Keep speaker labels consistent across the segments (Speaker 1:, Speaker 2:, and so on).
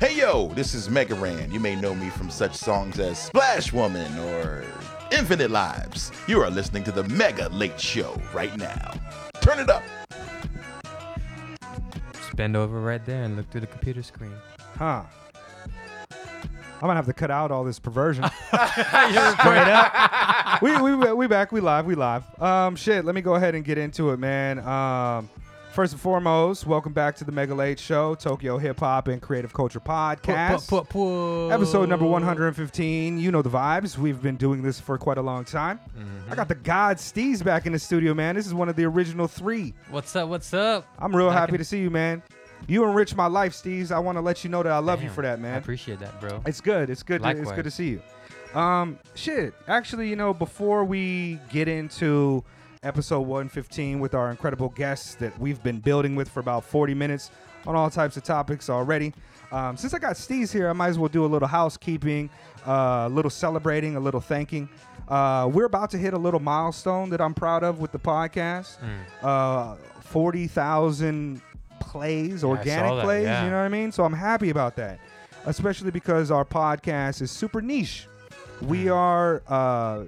Speaker 1: Hey yo, this is Mega Ran. You may know me from such songs as Splash Woman or Infinite Lives. You are listening to the Mega Late Show right now. Turn it up.
Speaker 2: Just bend over right there and look through the computer screen.
Speaker 3: Huh. I'm gonna have to cut out all this perversion.
Speaker 2: You're
Speaker 3: Straight up. we, we we back. We live. We live. Um, shit. Let me go ahead and get into it, man. Um, first and foremost, welcome back to the Mega Late Show, Tokyo Hip Hop and Creative Culture Podcast. Episode number 115. You know the vibes. We've been doing this for quite a long time.
Speaker 2: Mm-hmm.
Speaker 3: I got the God Steez back in the studio, man. This is one of the original three.
Speaker 2: What's up? What's up?
Speaker 3: I'm real happy to see you, man. You enrich my life, Steez. I want to let you know that I love you for that, man.
Speaker 2: I appreciate that, bro.
Speaker 3: It's good. It's good. To, it's good to see you. Um, shit. Actually, you know, before we get into episode 115 with our incredible guests that we've been building with for about 40 minutes on all types of topics already, um, since I got Steez here, I might as well do a little housekeeping, uh, a little celebrating, a little thanking. Uh, we're about to hit a little milestone that I'm proud of with the podcast.
Speaker 2: Mm.
Speaker 3: Uh, 40,000 plays,
Speaker 2: saw
Speaker 3: organic plays.
Speaker 2: yeah.
Speaker 3: You know what I mean? So I'm happy about that, especially because our podcast is super niche. We
Speaker 2: Mm.
Speaker 3: are uh,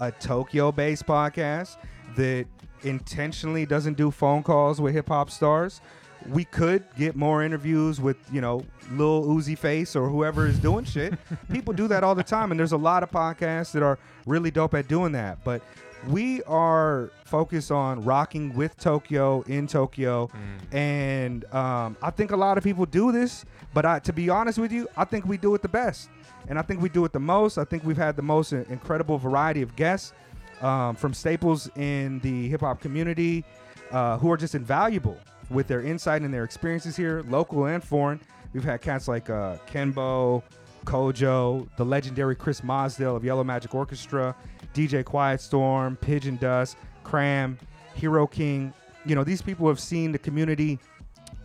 Speaker 3: a Tokyo based podcast that intentionally doesn't do phone calls with hip hop stars. We could get more interviews with, you know, Lil Uzi Face or whoever is doing shit. People do that all the time, and there's a lot of podcasts that are really dope at doing that. But we are focused on rocking with Tokyo in Tokyo, and um, I think a lot of people do this. But I, to be honest with you, I think we do it the best, and I think we do it the most. I think we've had the most incredible variety of guests um, from staples in the hip hop community uh, who are just invaluable with their insight and their experiences here, local and foreign. We've had cats like uh, Kenbo, Kojo, the legendary Chris Mosdell of Yellow Magic Orchestra, DJ Quiet Storm, Pigeon Dust, Cram, Hero King. You know, these people have seen the community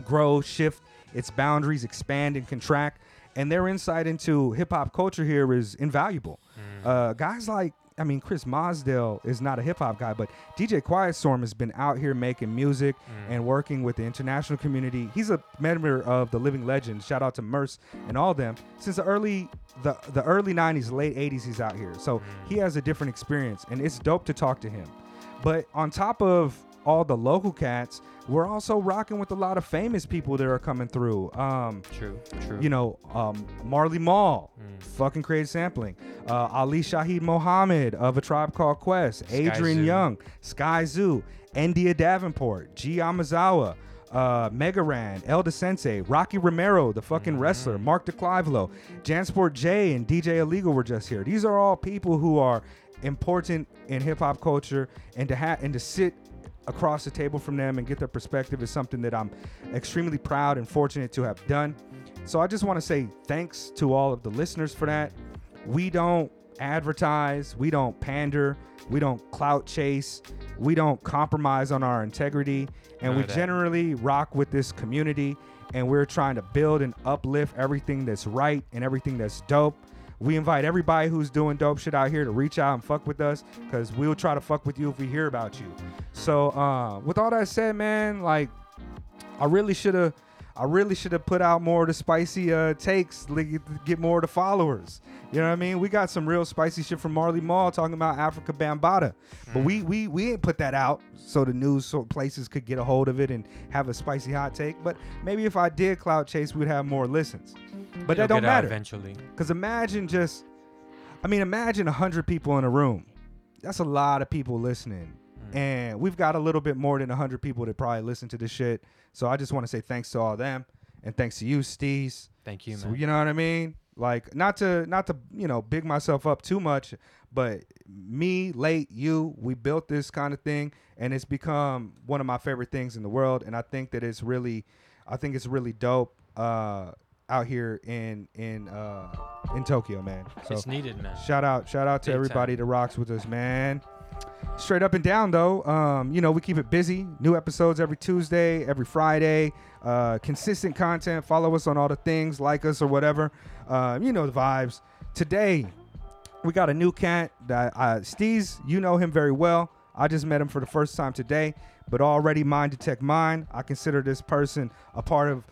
Speaker 3: grow, shift its boundaries, expand, and contract. And their insight into hip hop culture here is invaluable. Uh, guys like, I mean, Chris Mosdell is not a hip hop guy, but DJ Quiet Storm has been out here making music mm. and working with the international community. He's a member of the Living Legends. Shout out to Murs and all them. Since the early the the early 90s, late 80s, he's out here. So he mm. has a different experience, and it's dope to talk to him. But on top of all the local cats, we're also rocking with a lot of famous people that are coming through. Um,
Speaker 2: True, true.
Speaker 3: you know, um, Marley Marl,
Speaker 2: Mm.
Speaker 3: fucking creative sampling. Uh, Ali Shaheed Muhammad of A Tribe Called Quest, Adrian
Speaker 2: Zoo.
Speaker 3: Young, Skyzoo, India Davenport, G. Yamazawa, uh, Mega Ran, Elda Sensei, Rocky Romero, the fucking wrestler, Mark de Clive-Lowe, Jansport J, and DJ Illegal were just here. These are all people who are important in hip hop culture, and to have and to sit across the table from them and get their perspective is something that I'm extremely proud and fortunate to have done. So I just want to say thanks to all of the listeners for that. We don't advertise, we don't pander, we don't clout chase, we don't compromise on our integrity, and we
Speaker 2: that.
Speaker 3: generally rock with this community and we're trying to build and uplift everything that's right and everything that's dope. We invite everybody who's doing dope shit out here to reach out and fuck with us because we'll try to fuck with you if we hear about you. So, uh, with all that said, man, like, I really should have. I really should have put out more of the spicy uh, takes, like, get more of the followers. You know what I mean? We got some real spicy shit from Marley Marl talking about Afrika Bambaataa, but we we we ain't put that out so the news so places could get a hold of it and have a spicy hot take. But maybe if I did cloud chase, we'd have more listens. But that
Speaker 2: It'll
Speaker 3: don't matter.
Speaker 2: eventually.
Speaker 3: Because imagine just, I mean, imagine 100 people in a room. That's a lot of people listening.
Speaker 2: Mm.
Speaker 3: And we've got a little bit more than 100 people that probably listen to this shit. So I just want to say thanks to all them. And thanks to you, Steez.
Speaker 2: Thank you,
Speaker 3: So,
Speaker 2: man.
Speaker 3: you know what I mean? Like not to not to you know big myself up too much, but me, late you, we built this kind of thing, and it's become one of my favorite things in the world. And I think that it's really, I think it's really dope uh, out here in in uh, in Tokyo, man. So
Speaker 2: it's needed, man.
Speaker 3: Shout out, shout out to
Speaker 2: Big
Speaker 3: everybody
Speaker 2: time.
Speaker 3: that rocks with us, man. Straight up and down though, um, you know we keep it busy. New episodes every Tuesday, every Friday. Uh, consistent content. Follow us on all the things, like us or whatever. Uh, you know the vibes. Today, we got a new cat that uh, Steez. You know him very well. I just met him for the first time today, but already mind detect mind. I consider this person a part of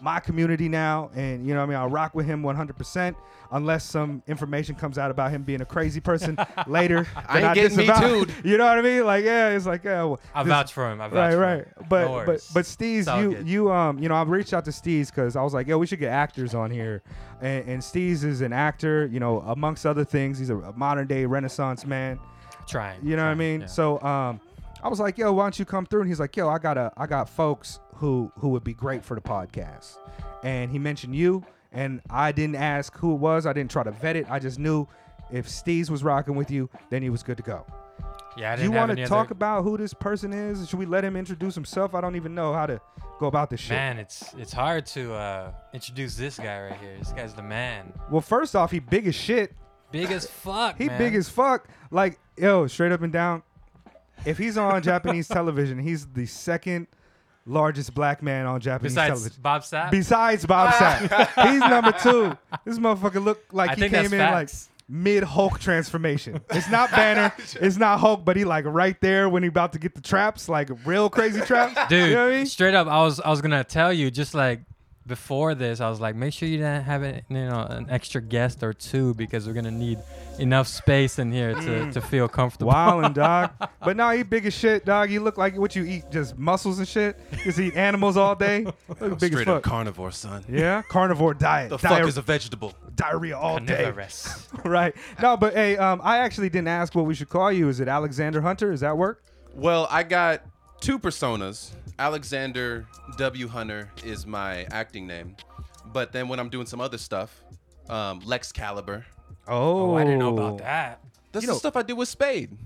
Speaker 3: my community now, and you know what I mean. I'll rock with him 100 percent unless some information comes out about him being a crazy person later.
Speaker 4: I
Speaker 3: that
Speaker 4: ain't getting me too'd.
Speaker 3: You know what I mean? Like yeah, it's like yeah. Well,
Speaker 2: I
Speaker 3: this-
Speaker 2: vouch for him. I vouch
Speaker 3: Right,
Speaker 2: for
Speaker 3: right.
Speaker 2: him.
Speaker 3: But
Speaker 2: No
Speaker 3: but but Steez, you
Speaker 2: good.
Speaker 3: you um you know I reached out to Steez because I was like, yo, we should get actors on here, and, and Steez is an actor, you know, amongst other things, he's a, a modern day Renaissance man.
Speaker 2: trying.
Speaker 3: You know what I mean?
Speaker 2: yeah.
Speaker 3: So um, I was like, yo, why don't you come through? And he's like, yo, I got a I got folks who who would be great for the podcast, and he mentioned you, and I didn't ask who it was, I didn't try to vet it, I just knew if Steez was rocking with you, then he was good to go.
Speaker 2: yeah, I
Speaker 3: Do you
Speaker 2: didn't have
Speaker 3: want to talk
Speaker 2: other-
Speaker 3: about who this person is? Should we let him introduce himself? I don't even know how to go about this shit.
Speaker 2: Man, it's it's hard to uh, introduce this guy right here. This guy's the man.
Speaker 3: Well, first off, he big as shit.
Speaker 2: Big as fuck.
Speaker 3: He
Speaker 2: man.
Speaker 3: big as fuck. Like, yo, straight up and down. If he's on Japanese television, he's the second largest black man on Japanese
Speaker 2: Besides
Speaker 3: television.
Speaker 2: Bob Sapp.
Speaker 3: Besides Bob Sapp. he's number two. This motherfucker look like
Speaker 2: I
Speaker 3: he
Speaker 2: think
Speaker 3: came
Speaker 2: that's
Speaker 3: in
Speaker 2: facts.
Speaker 3: like mid Hulk transformation. It's not Banner, it's not Hulk, but he like right there when he about to get the traps, like real crazy traps.
Speaker 2: Dude,
Speaker 3: you know what I mean?
Speaker 2: straight up, I was I was gonna tell you just like before this, I was like, make sure you didn't have it, you know an extra guest or two because we're gonna need enough space in here to, to feel comfortable.
Speaker 3: Wildin', dog. But no, he big as shit, dog. You look like what you eat, just muscles and shit. Just eat animals all day. Look big as
Speaker 4: Straight up carnivore, son.
Speaker 3: yeah, carnivore diet.
Speaker 4: The
Speaker 3: Diar-
Speaker 4: fuck is a vegetable?
Speaker 3: diarrhea all day.
Speaker 2: Carnivorous.
Speaker 3: right. No, but hey, um, I actually didn't ask what we should call you. Is it Alexander Hunter? Is that work?
Speaker 4: Well, I got two personas. Alexander W. Hunter is my acting name, but then when I'm doing some other stuff, um, Lex Caliber.
Speaker 3: Oh,
Speaker 2: Oh, I didn't know about that.
Speaker 4: That's
Speaker 3: You
Speaker 4: the
Speaker 3: know-
Speaker 4: stuff I do with Spade.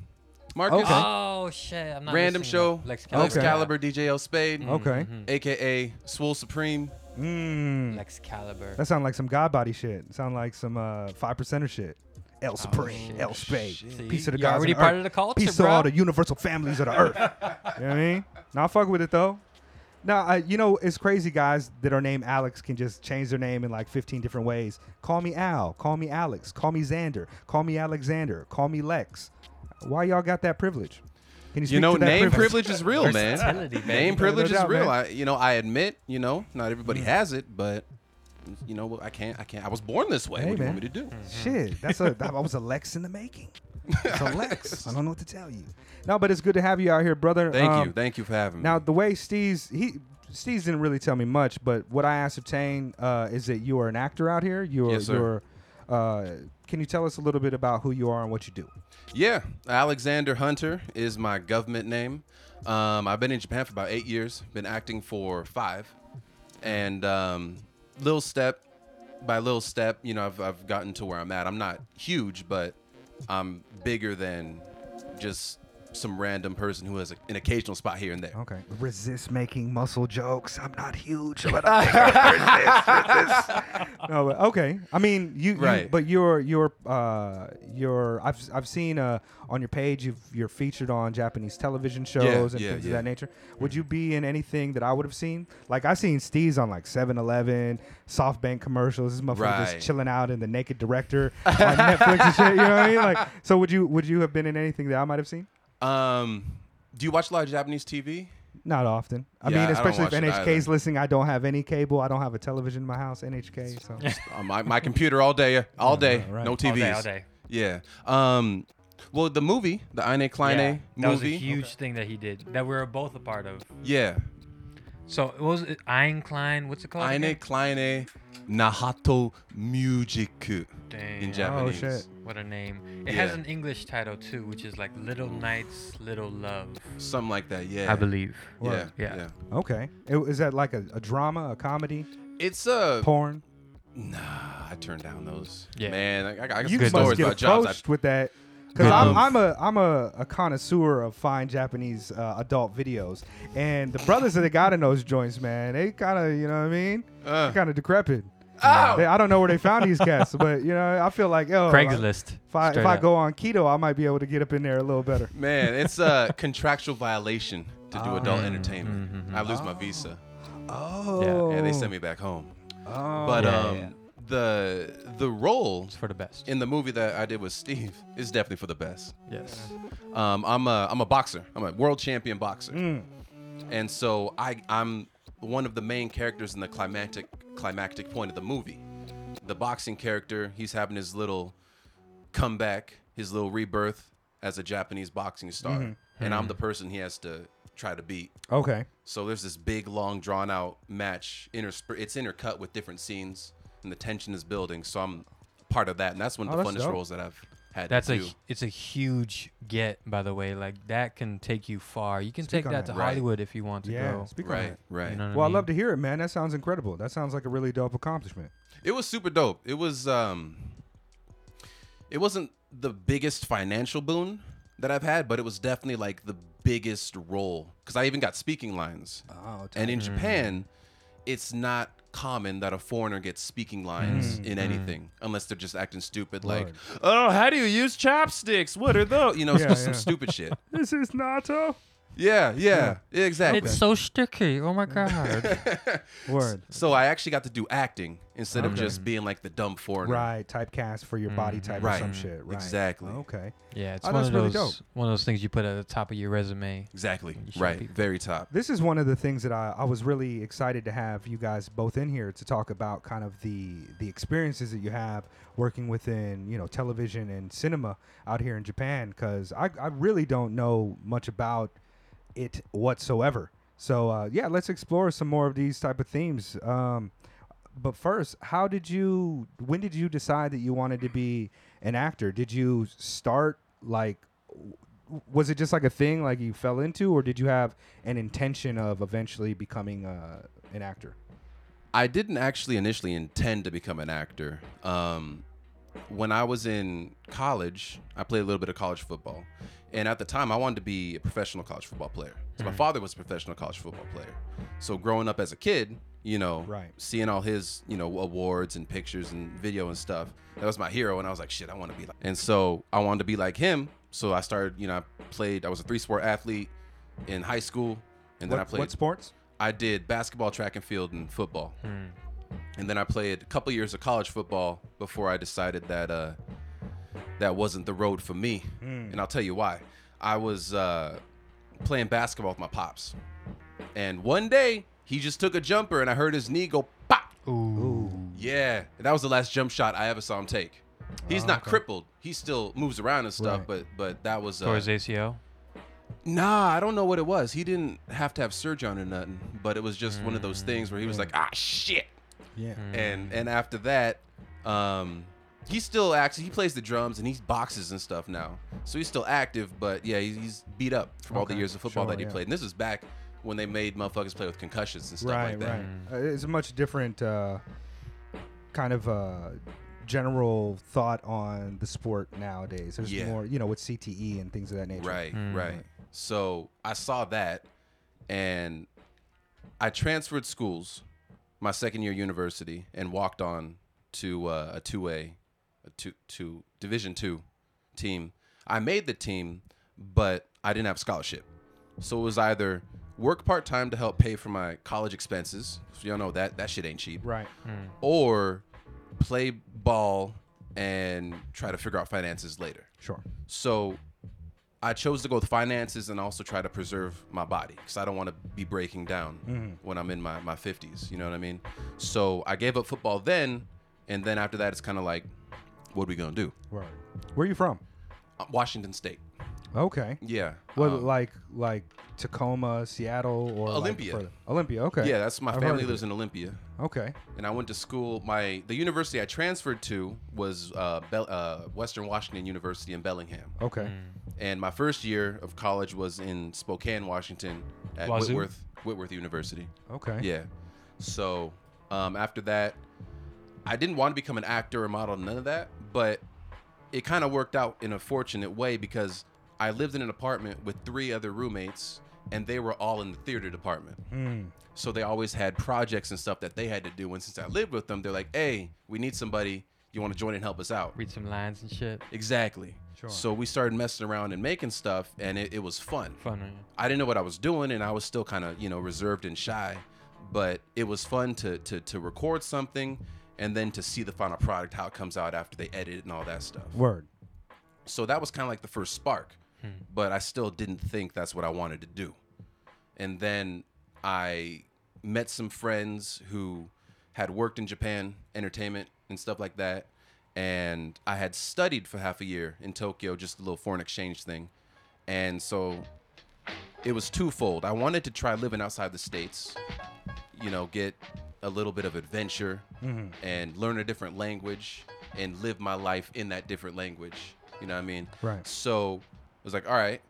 Speaker 4: Marcus,
Speaker 3: Okay.
Speaker 2: Oh shit! I'm not
Speaker 4: random
Speaker 2: listening
Speaker 4: show,
Speaker 2: to Lex
Speaker 4: Lex
Speaker 3: Okay.
Speaker 4: Caliber, DJ L Spade,
Speaker 3: Okay.
Speaker 4: Aka Swole Supreme.
Speaker 3: Mm.
Speaker 2: Lex Caliber.
Speaker 3: That sound like some God body shit. Sound like some uh five percenter shit. El Supreme,
Speaker 2: shit.
Speaker 3: El Spade,
Speaker 2: See,
Speaker 3: piece of the
Speaker 2: you're
Speaker 3: gods
Speaker 2: already
Speaker 3: of the
Speaker 2: part
Speaker 3: earth.
Speaker 2: of the culture,
Speaker 3: piece
Speaker 2: bro.
Speaker 3: of all the universal families of the earth. you know what I mean? Now I fuck with it though. Now, uh, you know, it's crazy guys that are named Alex can just change their name in like 15 different ways. Call me Al. Call me Alex. Call me Xander. Call me Alexander. Call me Lex. Why y'all got that privilege? Can you speak
Speaker 4: You know,
Speaker 3: to that
Speaker 4: name
Speaker 3: privilege?
Speaker 4: privilege is real, man.
Speaker 2: Versatility, baby.
Speaker 4: Name
Speaker 3: No
Speaker 4: privilege is
Speaker 3: doubt,
Speaker 4: real.
Speaker 3: man.
Speaker 4: I, you know, I admit, you know, not everybody has it, but you know, what I can't, I can't. I was born this way.
Speaker 3: Hey,
Speaker 4: what do you
Speaker 3: man.
Speaker 4: want me to do?
Speaker 3: Shit, that's a that was a Lex in the making. It's a Lex. I don't know what to tell you. No, but it's good to have you out here, brother.
Speaker 4: Thank
Speaker 3: Um,
Speaker 4: you, thank you for having me.
Speaker 3: Now, the way Steez he Steez didn't really tell me much, but what I ascertained uh, is that you are an actor out here. You're
Speaker 4: Yes, sir.
Speaker 3: you're. Uh, can you tell us a little bit about who you are and what you do?
Speaker 4: Yeah, Alexander Hunter is my government name. Um, I've been in Japan for about eight years. Been acting for five, and um, little step by little step, you know, I've I've gotten to where I'm at. I'm not huge, but I'm bigger than just some random person who has a, an occasional spot here and there.
Speaker 3: Okay. Resist making muscle jokes. I'm not huge, but I'm resist, resist. No, but okay. I mean, you, you
Speaker 4: Right.
Speaker 3: but you're you're uh you're I've I've seen uh on your page you've you're featured on Japanese television shows and
Speaker 4: yeah,
Speaker 3: things of that nature. Would you be in anything that I would have seen? Like I seen Steez on like 7-Eleven, SoftBank commercials. This motherfucker
Speaker 4: Right.
Speaker 3: just chilling out in the Naked Director on Netflix and shit. You know what I mean? Like, so would you would you have been in anything that I might have seen?
Speaker 4: Um, do you watch a lot of Japanese TV?
Speaker 3: Not often. I
Speaker 4: Yeah, I
Speaker 3: mean,
Speaker 4: don't
Speaker 3: especially if
Speaker 4: watch it
Speaker 3: NHK's
Speaker 4: either.
Speaker 3: listening. I don't have any cable. I don't have a television in my house. NHK. So
Speaker 4: On my, my computer all day, all day,
Speaker 3: right, right.
Speaker 4: no
Speaker 2: All
Speaker 4: TVs.
Speaker 2: day, all day.
Speaker 4: Yeah. Um, well, the movie, the Eine Kleine
Speaker 2: Yeah, that was a
Speaker 4: movie.
Speaker 2: huge thing that he did that we were both a part of.
Speaker 4: Yeah.
Speaker 2: So what was it Ein Klein? What's it called?
Speaker 4: Eine
Speaker 2: again?
Speaker 4: Kleine Nahato Music
Speaker 2: Dang.
Speaker 4: in Japanese.
Speaker 3: Oh shit.
Speaker 2: What a name! It has an English title too, which is like Little Nights, Little Love.
Speaker 4: Something like that. Yeah.
Speaker 2: I believe.
Speaker 4: Yeah.
Speaker 3: Word.
Speaker 4: Yeah.
Speaker 2: Yeah.
Speaker 3: okay, it, is that like a, a drama, a comedy,
Speaker 4: It's a
Speaker 3: porn?
Speaker 4: nah. I turned down those.
Speaker 2: Yeah.
Speaker 4: Man, I, I got
Speaker 3: You
Speaker 4: some
Speaker 3: must
Speaker 4: stories
Speaker 3: get
Speaker 4: about jobs. I,
Speaker 3: approached with that. Because I'm, I'm a I'm a, a connoisseur of fine Japanese uh, adult videos, and the brothers that they got in those joints, man, they kind of you know what I mean,
Speaker 4: Uh.
Speaker 3: kind of decrepit.
Speaker 4: Ow!
Speaker 3: They, I don't know where they found these cats, but you know I feel like yo,
Speaker 2: Craigslist.
Speaker 3: If I, if I go on keto, I might be able to get up in there a little better.
Speaker 4: Man, it's a contractual violation to do adult
Speaker 3: Ah.
Speaker 4: entertainment.
Speaker 2: Mhm.
Speaker 4: I lose my visa.
Speaker 3: Oh,
Speaker 4: Yeah, yeah, they send me back home.
Speaker 3: Oh.
Speaker 4: But
Speaker 2: Yeah,
Speaker 4: um,
Speaker 2: yeah, yeah.
Speaker 4: the the role
Speaker 2: It's for the best.
Speaker 4: in the movie that I did with Steve is definitely for the best.
Speaker 2: yes.
Speaker 4: Um, I'm a I'm a boxer. I'm a world champion boxer,
Speaker 3: Mm.
Speaker 4: and so I I'm one of the main characters in the climactic climactic point of the movie. The boxing character, he's having his little comeback, his little rebirth as a Japanese boxing star, mm-hmm. and I'm mm-hmm. the person he has to try to beat.
Speaker 3: Okay.
Speaker 4: So there's this big, long, drawn out match. Intersp- it's intercut with different scenes, and the tension is building. So I'm part of that, and that's one of
Speaker 3: Oh,
Speaker 4: the funnest
Speaker 3: dope.
Speaker 4: roles that I've had
Speaker 2: That's
Speaker 4: to
Speaker 2: a
Speaker 4: do.
Speaker 2: hu- it's a huge get by the way. Like that can take you far. You can
Speaker 3: Speak
Speaker 2: take
Speaker 3: on
Speaker 2: that
Speaker 3: that.
Speaker 2: to
Speaker 4: Right.
Speaker 2: Hollywood if you want to
Speaker 3: Yeah.
Speaker 2: go.
Speaker 3: Speak on
Speaker 4: right,
Speaker 3: that.
Speaker 4: right.
Speaker 2: You know what
Speaker 3: Well,
Speaker 2: I
Speaker 3: I'd
Speaker 2: mean?
Speaker 3: love to hear it, man. That sounds incredible. That sounds like a really dope accomplishment.
Speaker 4: It was super dope. It was um it wasn't the biggest financial boon that I've had, but it was definitely like the biggest role cuz I even got speaking lines.
Speaker 3: Oh,
Speaker 4: And in Japan, it's not common that a foreigner gets speaking lines mm. in mm. anything unless they're just acting stupid like, "Oh, how do you use chopsticks? What are those?" You know,
Speaker 3: Yeah,
Speaker 4: just
Speaker 3: yeah.
Speaker 4: some stupid shit.
Speaker 3: this is natto.
Speaker 4: Yeah, yeah, exactly.
Speaker 2: It's so sticky. Oh my god.
Speaker 3: Word.
Speaker 4: so I actually got to do acting instead of
Speaker 3: Okay.
Speaker 4: just being like the dumb foreigner.
Speaker 3: Right. Typecast for your body mm-hmm. type or
Speaker 4: Right.
Speaker 3: some shit. Right.
Speaker 4: Exactly.
Speaker 3: Okay.
Speaker 2: yeah, it's
Speaker 3: Oh,
Speaker 2: one
Speaker 3: that's
Speaker 2: of
Speaker 3: really
Speaker 2: those
Speaker 3: dope.
Speaker 2: one of those things you put at the top of your resume.
Speaker 4: Exactly.
Speaker 2: You show
Speaker 4: Right.
Speaker 2: people.
Speaker 4: Very top.
Speaker 3: This is one of the things that I, I was really excited to have you guys both in here to talk about kind of the the experiences that you have working within you know television and cinema out here in Japan because I, I really don't know much about it whatsoever. So uh, yeah, let's explore some more of these type of themes. Um, but first, how did you? When did you decide that you wanted to be an actor? Did you start like? Was it just like a thing like you fell into, or did you have an intention of eventually becoming uh, an actor?
Speaker 4: I didn't actually initially intend to become an actor. Um, when I was in college, I played a little bit of college football. And at the time, I wanted to be a professional college football player. So my father was a professional college football player. So growing up as a kid, you know,
Speaker 3: Right.
Speaker 4: seeing all his, you know, awards and pictures and video and stuff, that was my hero. And I was like, shit, I want to be like. And so I wanted to be like him. So I started, you know, I played. I was a three sport athlete in high school, and then
Speaker 3: What,
Speaker 4: I played.
Speaker 3: what sports?
Speaker 4: I did basketball, track and field, and football. And then I played a couple years of college football before I decided that uh, that wasn't the road for me. And I'll tell you why. I was uh, playing basketball with my pops, and one day he just took a jumper, and I heard his knee go pop.
Speaker 2: Ooh.
Speaker 4: Yeah, and that was the last jump shot I ever saw him take. He's
Speaker 3: Oh,
Speaker 4: not
Speaker 3: okay.
Speaker 4: crippled. He still moves around and stuff,
Speaker 3: Right.
Speaker 4: but but that was
Speaker 2: Or
Speaker 4: uh,
Speaker 2: his ACL.
Speaker 4: Nah, I don't know what it was. He didn't have to have surgery on it or nothing, but it was just one of those things where he was like, ah, shit.
Speaker 3: Yeah.
Speaker 4: And and after that, um, he still acts. He plays the drums and he boxes and stuff now, so he's still active. But yeah, he's, he's beat up from all the
Speaker 3: Okay,
Speaker 4: years of football
Speaker 3: sure,
Speaker 4: that he
Speaker 3: yeah.
Speaker 4: played. And this is back when they made motherfuckers play with concussions and stuff
Speaker 3: right,
Speaker 4: like that.
Speaker 3: right. Uh, it's a much different uh, kind of uh, general thought on the sport nowadays. There's
Speaker 4: Yeah.
Speaker 3: more, you know, with CTE and things of that nature.
Speaker 4: Right,
Speaker 2: Mm.
Speaker 4: right. So I saw that, and I transferred schools my second year university and walked on to uh, a two A, a two two Division two team. I made the team, but I didn't have scholarship, so it was either work part time to help pay for my college expenses. So y'all know that that shit ain't cheap
Speaker 3: Right. Mm.
Speaker 4: or play ball and try to figure out finances later.
Speaker 3: Sure.
Speaker 4: So I chose to go with finances and also try to preserve my body because I don't want to be breaking down mm-hmm. when I'm in my, my 50s. You know what I mean? So I gave up football then. And then after that, it's kind of like, what are we going to do?
Speaker 3: Right. Where are you from?
Speaker 4: Uh, Washington State.
Speaker 3: Okay.
Speaker 4: Yeah.
Speaker 3: What
Speaker 4: Um,
Speaker 3: like like Tacoma, Seattle, or
Speaker 4: Olympia.
Speaker 3: further- Olympia. Okay.
Speaker 4: yeah, that's my
Speaker 3: I've
Speaker 4: family lives
Speaker 3: it.
Speaker 4: in Olympia.
Speaker 3: Okay.
Speaker 4: And I went to school. My the university I transferred to was uh, Bel- uh, Western Washington University in Bellingham.
Speaker 3: Okay.
Speaker 4: And my first year of college was in Spokane, Washington, at
Speaker 2: Wazoo?
Speaker 4: Whitworth Whitworth University.
Speaker 3: Okay.
Speaker 4: Yeah. So um, after that, I didn't want to become an actor or model, none of that. But it kind of worked out in a fortunate way because I lived in an apartment with three other roommates, and they were all in the theater department.
Speaker 3: Mm.
Speaker 4: So they always had projects and stuff that they had to do. And since I lived with them, they're like, "Hey, we need somebody. You want to join and help us out?"
Speaker 2: Read some lines and shit.
Speaker 4: Exactly.
Speaker 3: Sure.
Speaker 4: So we started messing around and making stuff, and it, it was fun.
Speaker 2: Fun. Right?
Speaker 4: I didn't know what I was doing, and I was still kind of you know reserved and shy, but it was fun to to to record something and then to see the final product, how it comes out after they edit it and all that stuff.
Speaker 3: Word.
Speaker 4: So that was kind of like the first spark, hmm. but I still didn't think that's what I wanted to do. And then I met some friends who had worked in Japan, entertainment and stuff like that. And I had studied for half a year in Tokyo, just a little foreign exchange thing. And so it was twofold. I wanted to try living outside the States, you know, get a little bit of adventure mm-hmm. and learn a different language and live my life in that different language. You know what I mean?
Speaker 3: Right.
Speaker 4: So I was like, all right,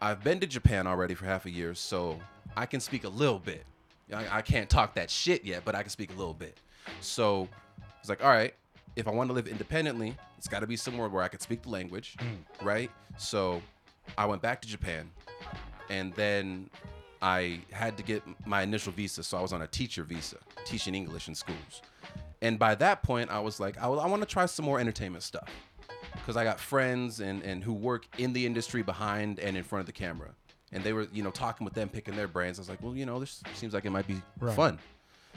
Speaker 4: I've been to Japan already for half a year, so I can speak a little bit. I, I can't talk that shit yet, but I can speak a little bit. So I was like, all right, if I want to live independently, it's got to be somewhere where I could speak the language, mm. right? So I went back to Japan, and then I had to get my initial visa, so I was on a teacher visa, teaching English in schools. And by that point, I was like, I, I want to try some more entertainment stuff because I got friends and, and who work in the industry behind and in front of the camera. And they were, you know, talking with them, picking their brains. I was like, well, you know, this seems like it might be
Speaker 3: Right.
Speaker 4: fun.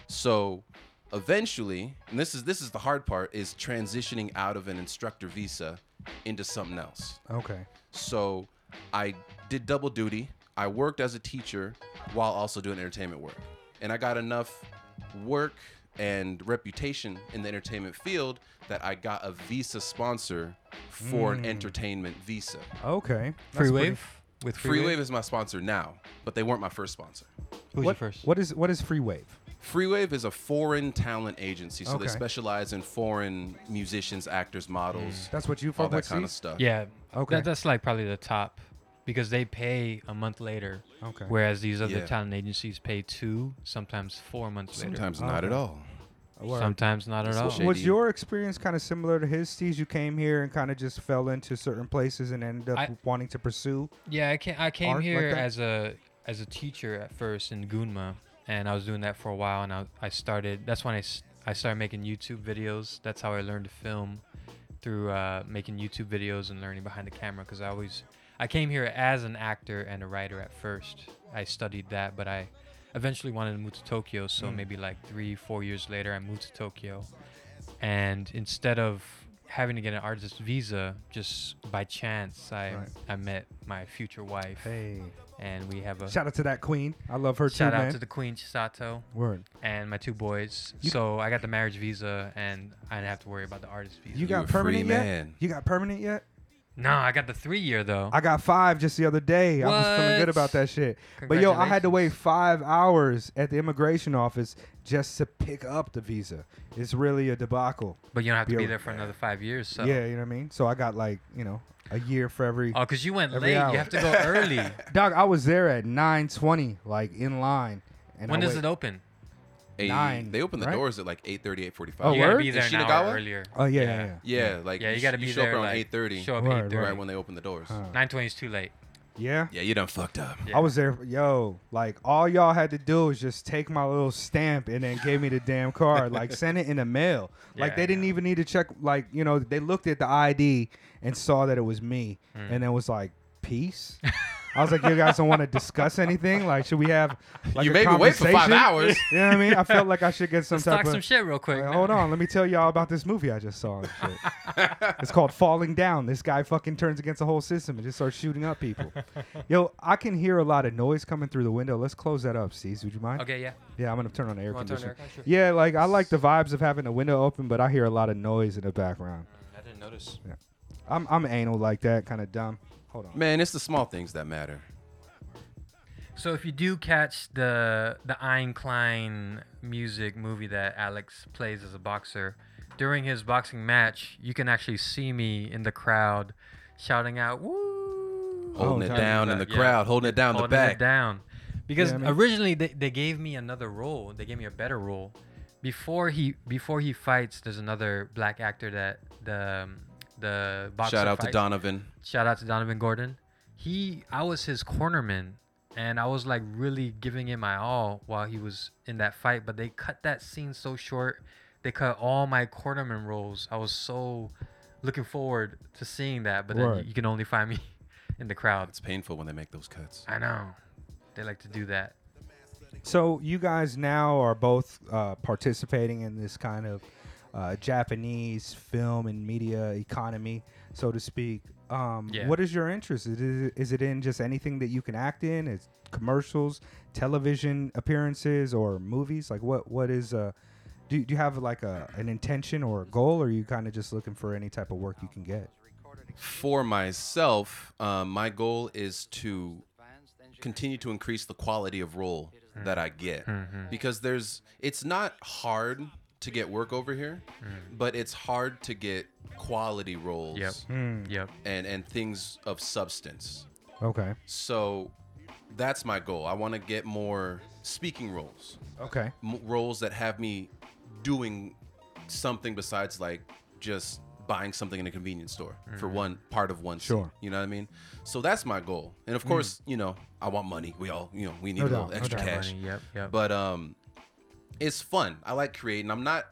Speaker 4: So eventually, and this is this is the hard part, is transitioning out of an instructor visa into something else.
Speaker 3: Okay.
Speaker 4: So I did double duty. I worked as a teacher while also doing entertainment work. And I got enough work and reputation in the entertainment field that I got a visa sponsor for an hmm. entertainment visa.
Speaker 3: Okay. That's
Speaker 2: Free
Speaker 3: pretty-
Speaker 2: Wave with
Speaker 4: Free Wave is my sponsor now, but they weren't my first sponsor.
Speaker 2: Who's
Speaker 3: What,
Speaker 2: your first?
Speaker 3: what is what is Free Wave?
Speaker 4: Free Wave is a foreign talent agency, so
Speaker 3: Okay.
Speaker 4: they specialize in foreign musicians, actors, models,
Speaker 3: That's what you
Speaker 4: all that kind of stuff.
Speaker 2: Yeah.
Speaker 3: Okay.
Speaker 2: That, that's like probably the top because they pay a month later,
Speaker 3: Okay.
Speaker 2: whereas these other
Speaker 4: Yeah.
Speaker 2: talent agencies pay two, sometimes four months later.
Speaker 4: Sometimes not at all.
Speaker 3: Word.
Speaker 2: Sometimes not at
Speaker 4: That's
Speaker 2: all.
Speaker 4: what
Speaker 3: Was your experience kind of similar to his, Steve? You came here and kind of just fell into certain places and ended up
Speaker 2: I-
Speaker 3: wanting to pursue.
Speaker 2: Yeah, I came. I came
Speaker 3: Art like
Speaker 2: here
Speaker 3: that?
Speaker 2: as a as a teacher at first in Gunma, and I was doing that for a while. And I, I started. That's when I, s- I started making YouTube videos. That's how I learned to film through uh, making YouTube videos and learning behind the camera. Because I always I came here as an actor and a writer at first. I studied that, but I eventually wanted to move to Tokyo. So
Speaker 3: Mm.
Speaker 2: maybe like three, four years later, I moved to Tokyo, and instead of having to get an artist visa, just by chance, I
Speaker 3: Right.
Speaker 2: I met my future wife
Speaker 3: Hey,
Speaker 2: and we have a
Speaker 3: shout out to that queen. I love her
Speaker 2: shout
Speaker 3: too, Shout
Speaker 2: out
Speaker 3: man.
Speaker 2: to the queen Chisato
Speaker 3: Word.
Speaker 2: and my two boys.
Speaker 3: You-
Speaker 2: so I got the marriage visa and I didn't have to worry about the artist visa.
Speaker 3: You got
Speaker 4: a free
Speaker 3: permanent yet?
Speaker 4: man.
Speaker 3: You got permanent yet?
Speaker 2: No, I got the three year though.
Speaker 3: I got five just the other day. I was feeling good about that shit. But yo, I had to wait five hours at the immigration office just to pick up the visa. It's really a debacle.
Speaker 2: But you don't have to
Speaker 3: Be
Speaker 2: there for another five years. So
Speaker 3: Yeah, you know what I mean. So I got like you know a year for every.
Speaker 2: Oh, cause you went
Speaker 3: Every
Speaker 2: late.
Speaker 3: hour.
Speaker 2: You have to go early.
Speaker 3: Dog, I was there at nine twenty, like in line. And
Speaker 2: when
Speaker 3: I
Speaker 2: does
Speaker 3: wait-
Speaker 2: it open?
Speaker 4: Eight-
Speaker 3: Nine,
Speaker 4: They open the
Speaker 3: right?
Speaker 4: doors at like 8:30, 8:45.
Speaker 3: Oh,
Speaker 2: you gotta
Speaker 3: word?
Speaker 2: be
Speaker 4: In
Speaker 2: there an hour
Speaker 4: Shinagawa?
Speaker 2: earlier.
Speaker 3: Oh yeah, yeah. yeah.
Speaker 4: Yeah, like
Speaker 2: yeah, you
Speaker 4: sh-
Speaker 2: got to be
Speaker 4: show
Speaker 2: there
Speaker 4: up around
Speaker 2: like,
Speaker 4: 8:30,
Speaker 2: Show up
Speaker 3: Right,
Speaker 2: eight
Speaker 3: right.
Speaker 2: thirty.
Speaker 4: right when they open the doors.
Speaker 3: Huh.
Speaker 2: Nine twenty is too late.
Speaker 3: Yeah.
Speaker 4: Yeah, you done fucked up.
Speaker 2: Yeah.
Speaker 3: I was there, yo. Like all y'all had to do was just take my little stamp and then gave me the damn card. Like send it in the mail. Like
Speaker 2: Yeah,
Speaker 3: they didn't
Speaker 2: yeah.
Speaker 3: even need to check. Like you know, they looked at the ID and saw that it was me,
Speaker 2: Mm.
Speaker 3: and then was like, "Peace." I was like, "You guys don't want to discuss anything? Like, should we have like
Speaker 4: you
Speaker 3: a
Speaker 4: made me wait for five hours.
Speaker 3: You know what I mean? I felt like I should get some
Speaker 2: Let's
Speaker 3: type
Speaker 2: talk
Speaker 3: of.
Speaker 2: some shit real quick.
Speaker 3: Like, hold on, let me tell y'all about this movie I just saw. And shit. it's called Falling Down. This guy fucking turns against the whole system and just starts shooting up people. Yo, I can hear a lot of noise coming through the window. Let's close that up, Steve. Would you mind?
Speaker 2: Okay, yeah.
Speaker 3: Yeah, I'm gonna turn on the air
Speaker 2: You want
Speaker 3: conditioner.
Speaker 2: the?
Speaker 3: Yeah, like I like the vibes of having the window open, but I hear a lot of noise in the background.
Speaker 2: I didn't notice. Yeah.
Speaker 3: I'm I'm anal like that, kind of dumb. Hold on.
Speaker 4: Man, it's the small things that matter.
Speaker 2: So if you do catch the the Ein Klein music movie that Alex plays as a boxer, during his boxing match, you can actually see me in the crowd shouting out "Woo!"
Speaker 4: Holding
Speaker 3: Oh,
Speaker 4: it down in the
Speaker 2: Yeah.
Speaker 4: crowd, holding it down the
Speaker 2: holding
Speaker 4: back.
Speaker 2: it down. Because
Speaker 3: Yeah, I mean-
Speaker 2: originally they, they gave me another role. They gave me a better role. Before he before he fights, there's another black actor that the um, the boxer
Speaker 4: Shout out to. Donovan.
Speaker 2: Shout out to Donovan Gordon. He, I was his cornerman, and I was like really giving it my all while he was in that fight. But they cut that scene so short. They cut all my cornerman roles. I was so looking forward to seeing that, but then
Speaker 3: Word.
Speaker 2: you, you can only find me in the crowd.
Speaker 4: It's painful when they make those cuts.
Speaker 2: I know. They like to do that.
Speaker 3: So you guys now are both uh, participating in this kind of uh, Japanese film and media economy, so to speak. Um,
Speaker 2: Yeah.
Speaker 3: What is your interest? Is it, is it in just anything that you can act in? Is commercials, television appearances, or movies? Like what? What is uh? Do, do you have like a an intention or a goal, or are you kind of just looking for any type of work you can get?
Speaker 4: For myself, um, my goal is to continue to increase the quality of role that I get because there's it's not hard to get work over here, mm. but it's hard to get quality roles
Speaker 2: Yep. Hmm. Yep.
Speaker 4: and and things of substance.
Speaker 3: Okay.
Speaker 4: So that's my goal. I want to get more speaking roles,
Speaker 3: Okay.
Speaker 4: m- roles that have me doing something besides like just buying something in a convenience store for mm-hmm. one part of one scene.
Speaker 3: Sure.
Speaker 4: You know what I mean? So that's my goal. And of hmm. course, you know, I want money. We all, you know, we need
Speaker 3: No
Speaker 4: a little
Speaker 3: doubt, no
Speaker 4: extra
Speaker 3: doubt.
Speaker 4: cash.
Speaker 2: Money, Yep. Yep.
Speaker 4: But um it's fun. I like creating. I'm not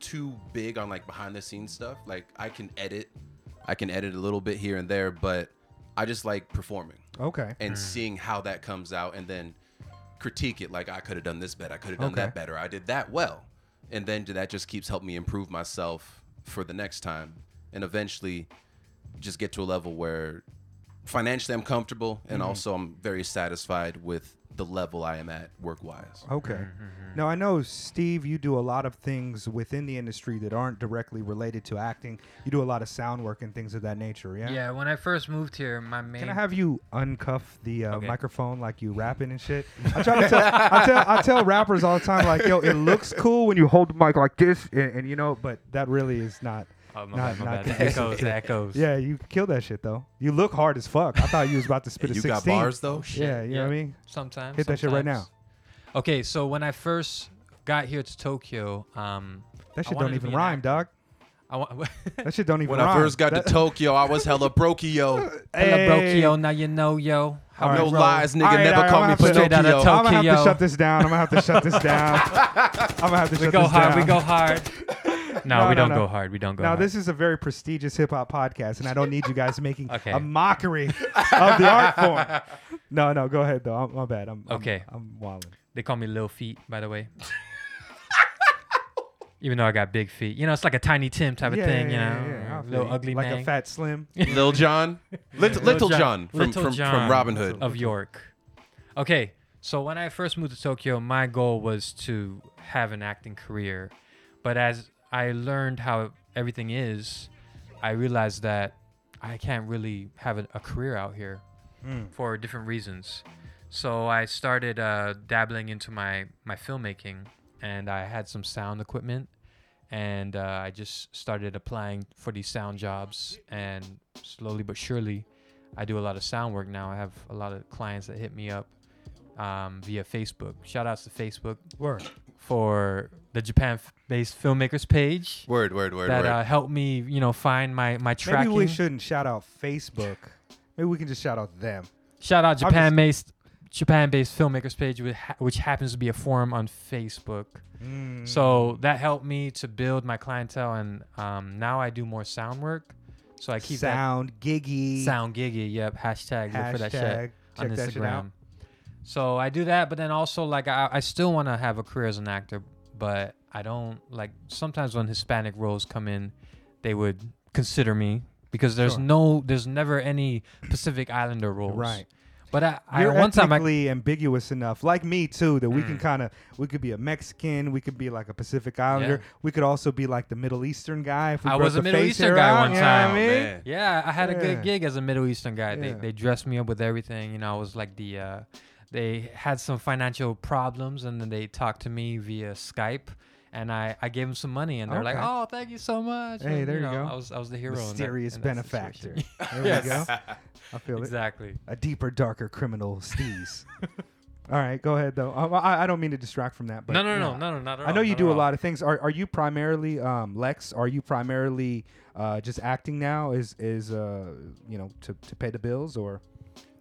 Speaker 4: too big on like behind the scenes stuff. Like I can edit. I can edit a little bit here and there, but I just like performing
Speaker 3: Okay.
Speaker 4: and seeing how that comes out and then critique it like I could have done this better. I could have done
Speaker 3: Okay.
Speaker 4: that better. I did that well. And then that just keeps helping me improve myself for the next time and eventually just get to a level where financially I'm comfortable and
Speaker 3: Mm-hmm.
Speaker 4: also I'm very satisfied with the level I am at work wise.
Speaker 3: Okay. Now I know Steve, you do a lot of things within the industry that aren't directly related to acting. You do a lot of sound work and things of that nature. Yeah.
Speaker 2: yeah. When I first moved here, my main
Speaker 3: Can I have you uncuff the uh,
Speaker 2: Okay.
Speaker 3: microphone like you rapping and shit? I try to tell I tell I tell rappers all the time like, yo, it looks cool when you hold the mic like this, and, and you know, but that really is not.
Speaker 2: Oh, my
Speaker 3: not-
Speaker 2: bad, my
Speaker 3: not
Speaker 2: bad. The echoes,
Speaker 3: to-
Speaker 2: the echoes.
Speaker 3: Yeah, you killed that shit though. You look hard as fuck. I thought you was about to spit a
Speaker 4: you
Speaker 3: sixteen.
Speaker 4: got bars though?
Speaker 3: Yeah, you know what I mean.
Speaker 2: Sometimes.
Speaker 3: Hit that shit right now.
Speaker 2: sometimes. Okay, so when I first got here to Tokyo, um,
Speaker 3: That shit
Speaker 2: wanted
Speaker 3: don't
Speaker 2: to
Speaker 3: even
Speaker 2: be an
Speaker 3: rhyme,
Speaker 2: actor.
Speaker 3: dog.
Speaker 2: I want.
Speaker 3: That shit don't even
Speaker 4: When
Speaker 3: rhyme.
Speaker 4: I first got
Speaker 3: That-
Speaker 4: to Tokyo, I was hella brokio.
Speaker 2: Hello,
Speaker 3: Hey.
Speaker 2: Brokio, now you know, yo. How
Speaker 3: All
Speaker 2: we
Speaker 3: right.
Speaker 4: no
Speaker 2: roll.
Speaker 4: lies, nigga.
Speaker 3: All right,
Speaker 4: never
Speaker 3: all right,
Speaker 4: call
Speaker 3: I'm
Speaker 4: me
Speaker 3: gonna have to-
Speaker 2: Straight outta
Speaker 4: Pinocchio.
Speaker 2: Tokyo.
Speaker 3: I'm gonna have to
Speaker 2: Tokyo.
Speaker 3: shut this down. I'm gonna have to shut this down. I'm gonna have to
Speaker 2: We
Speaker 3: shut
Speaker 2: go
Speaker 3: this
Speaker 2: hard.
Speaker 3: down.
Speaker 2: We go hard. No,
Speaker 3: No,
Speaker 2: we
Speaker 3: no,
Speaker 2: don't
Speaker 3: no.
Speaker 2: go hard. We don't go
Speaker 3: Now
Speaker 2: hard.
Speaker 3: this is a very prestigious hip hop podcast, and I don't need you guys making
Speaker 2: Okay.
Speaker 3: a mockery of the art form. No, no, go ahead though. I'm, my bad. I'm I'm-
Speaker 2: Okay.
Speaker 3: I'm, wilding.
Speaker 2: They call me Lil Feet, by the way. Even though I got big feet, you know, it's like a Tiny Tim type of thing,
Speaker 3: yeah,
Speaker 2: you know,
Speaker 3: yeah, I feel
Speaker 2: little
Speaker 3: you.
Speaker 2: ugly
Speaker 3: like
Speaker 2: man
Speaker 3: a fat slim.
Speaker 4: Lil John, Little, Little
Speaker 2: John-
Speaker 4: John from
Speaker 2: Little
Speaker 4: from,
Speaker 2: John
Speaker 4: from Robin Hood.
Speaker 2: of York. Okay, so when I first moved to Tokyo, my goal was to have an acting career, but as I learned how everything is, I realized that I can't really have a, a career out here for different reasons. So I started uh, dabbling into my my filmmaking, and I had some sound equipment, and uh, I just started applying for these sound jobs, and slowly but surely, I do a lot of sound work now. I have a lot of clients that hit me up um, via Facebook. Shout outs to Facebook
Speaker 3: Word.
Speaker 2: For the Japan-based filmmakers page
Speaker 4: Word, word, word,
Speaker 2: that
Speaker 4: word.
Speaker 2: uh, helped me, you know, find my my tracking.
Speaker 3: Maybe we shouldn't shout out Facebook. Maybe we can just shout out them.
Speaker 2: Shout out Japan-based Japan-based filmmakers page, which, ha- which happens to be a forum on Facebook.
Speaker 3: Mm.
Speaker 2: So that helped me to build my clientele, and um, now I do more sound work. So I keep
Speaker 3: sound giggy.
Speaker 2: sound giggy. Yep, hashtag look for that shit
Speaker 3: Hashtag.
Speaker 2: on
Speaker 3: Check that shit out.
Speaker 2: Instagram. So I do that, but then also like I, I still want to have a career as an actor, but I don't like sometimes when Hispanic roles come in, they would consider me because there's
Speaker 3: Sure.
Speaker 2: no there's never any Pacific Islander roles.
Speaker 3: Right.
Speaker 2: But I, I
Speaker 3: You're
Speaker 2: one time I
Speaker 3: ambiguous enough, like me too, that we can
Speaker 2: Mm.
Speaker 3: kind of we could be a Mexican, we could be like a Pacific Islander,
Speaker 2: Yeah.
Speaker 3: we could also be like the Middle Eastern guy. If we
Speaker 2: I was a Middle Eastern guy
Speaker 3: out,
Speaker 2: one
Speaker 3: you know I
Speaker 2: time.
Speaker 3: mean?
Speaker 4: man.
Speaker 2: Yeah, I had a good gig as a Middle Eastern guy.
Speaker 3: Yeah.
Speaker 2: They they dressed me up with everything. You know, I was like the uh, they had some financial problems and then they talked to me via Skype and I, I gave them some money and they're like, "Oh, thank you so much."
Speaker 3: Hey,
Speaker 2: And,
Speaker 3: there you
Speaker 2: know,
Speaker 3: go.
Speaker 2: I was I was the hero. in that-
Speaker 3: Mysterious
Speaker 2: in
Speaker 3: benefactor. There we go. I feel it.
Speaker 2: exactly.
Speaker 3: A deeper, darker criminal steez. All right, go ahead though. I, I don't mean to distract from that, but
Speaker 2: no, no, no,
Speaker 3: yeah.
Speaker 2: no, no, not at
Speaker 3: I know you do a lot of things. Are are you primarily um, Lex? Are you primarily uh, just acting now? Is is uh, you know to, to pay the bills or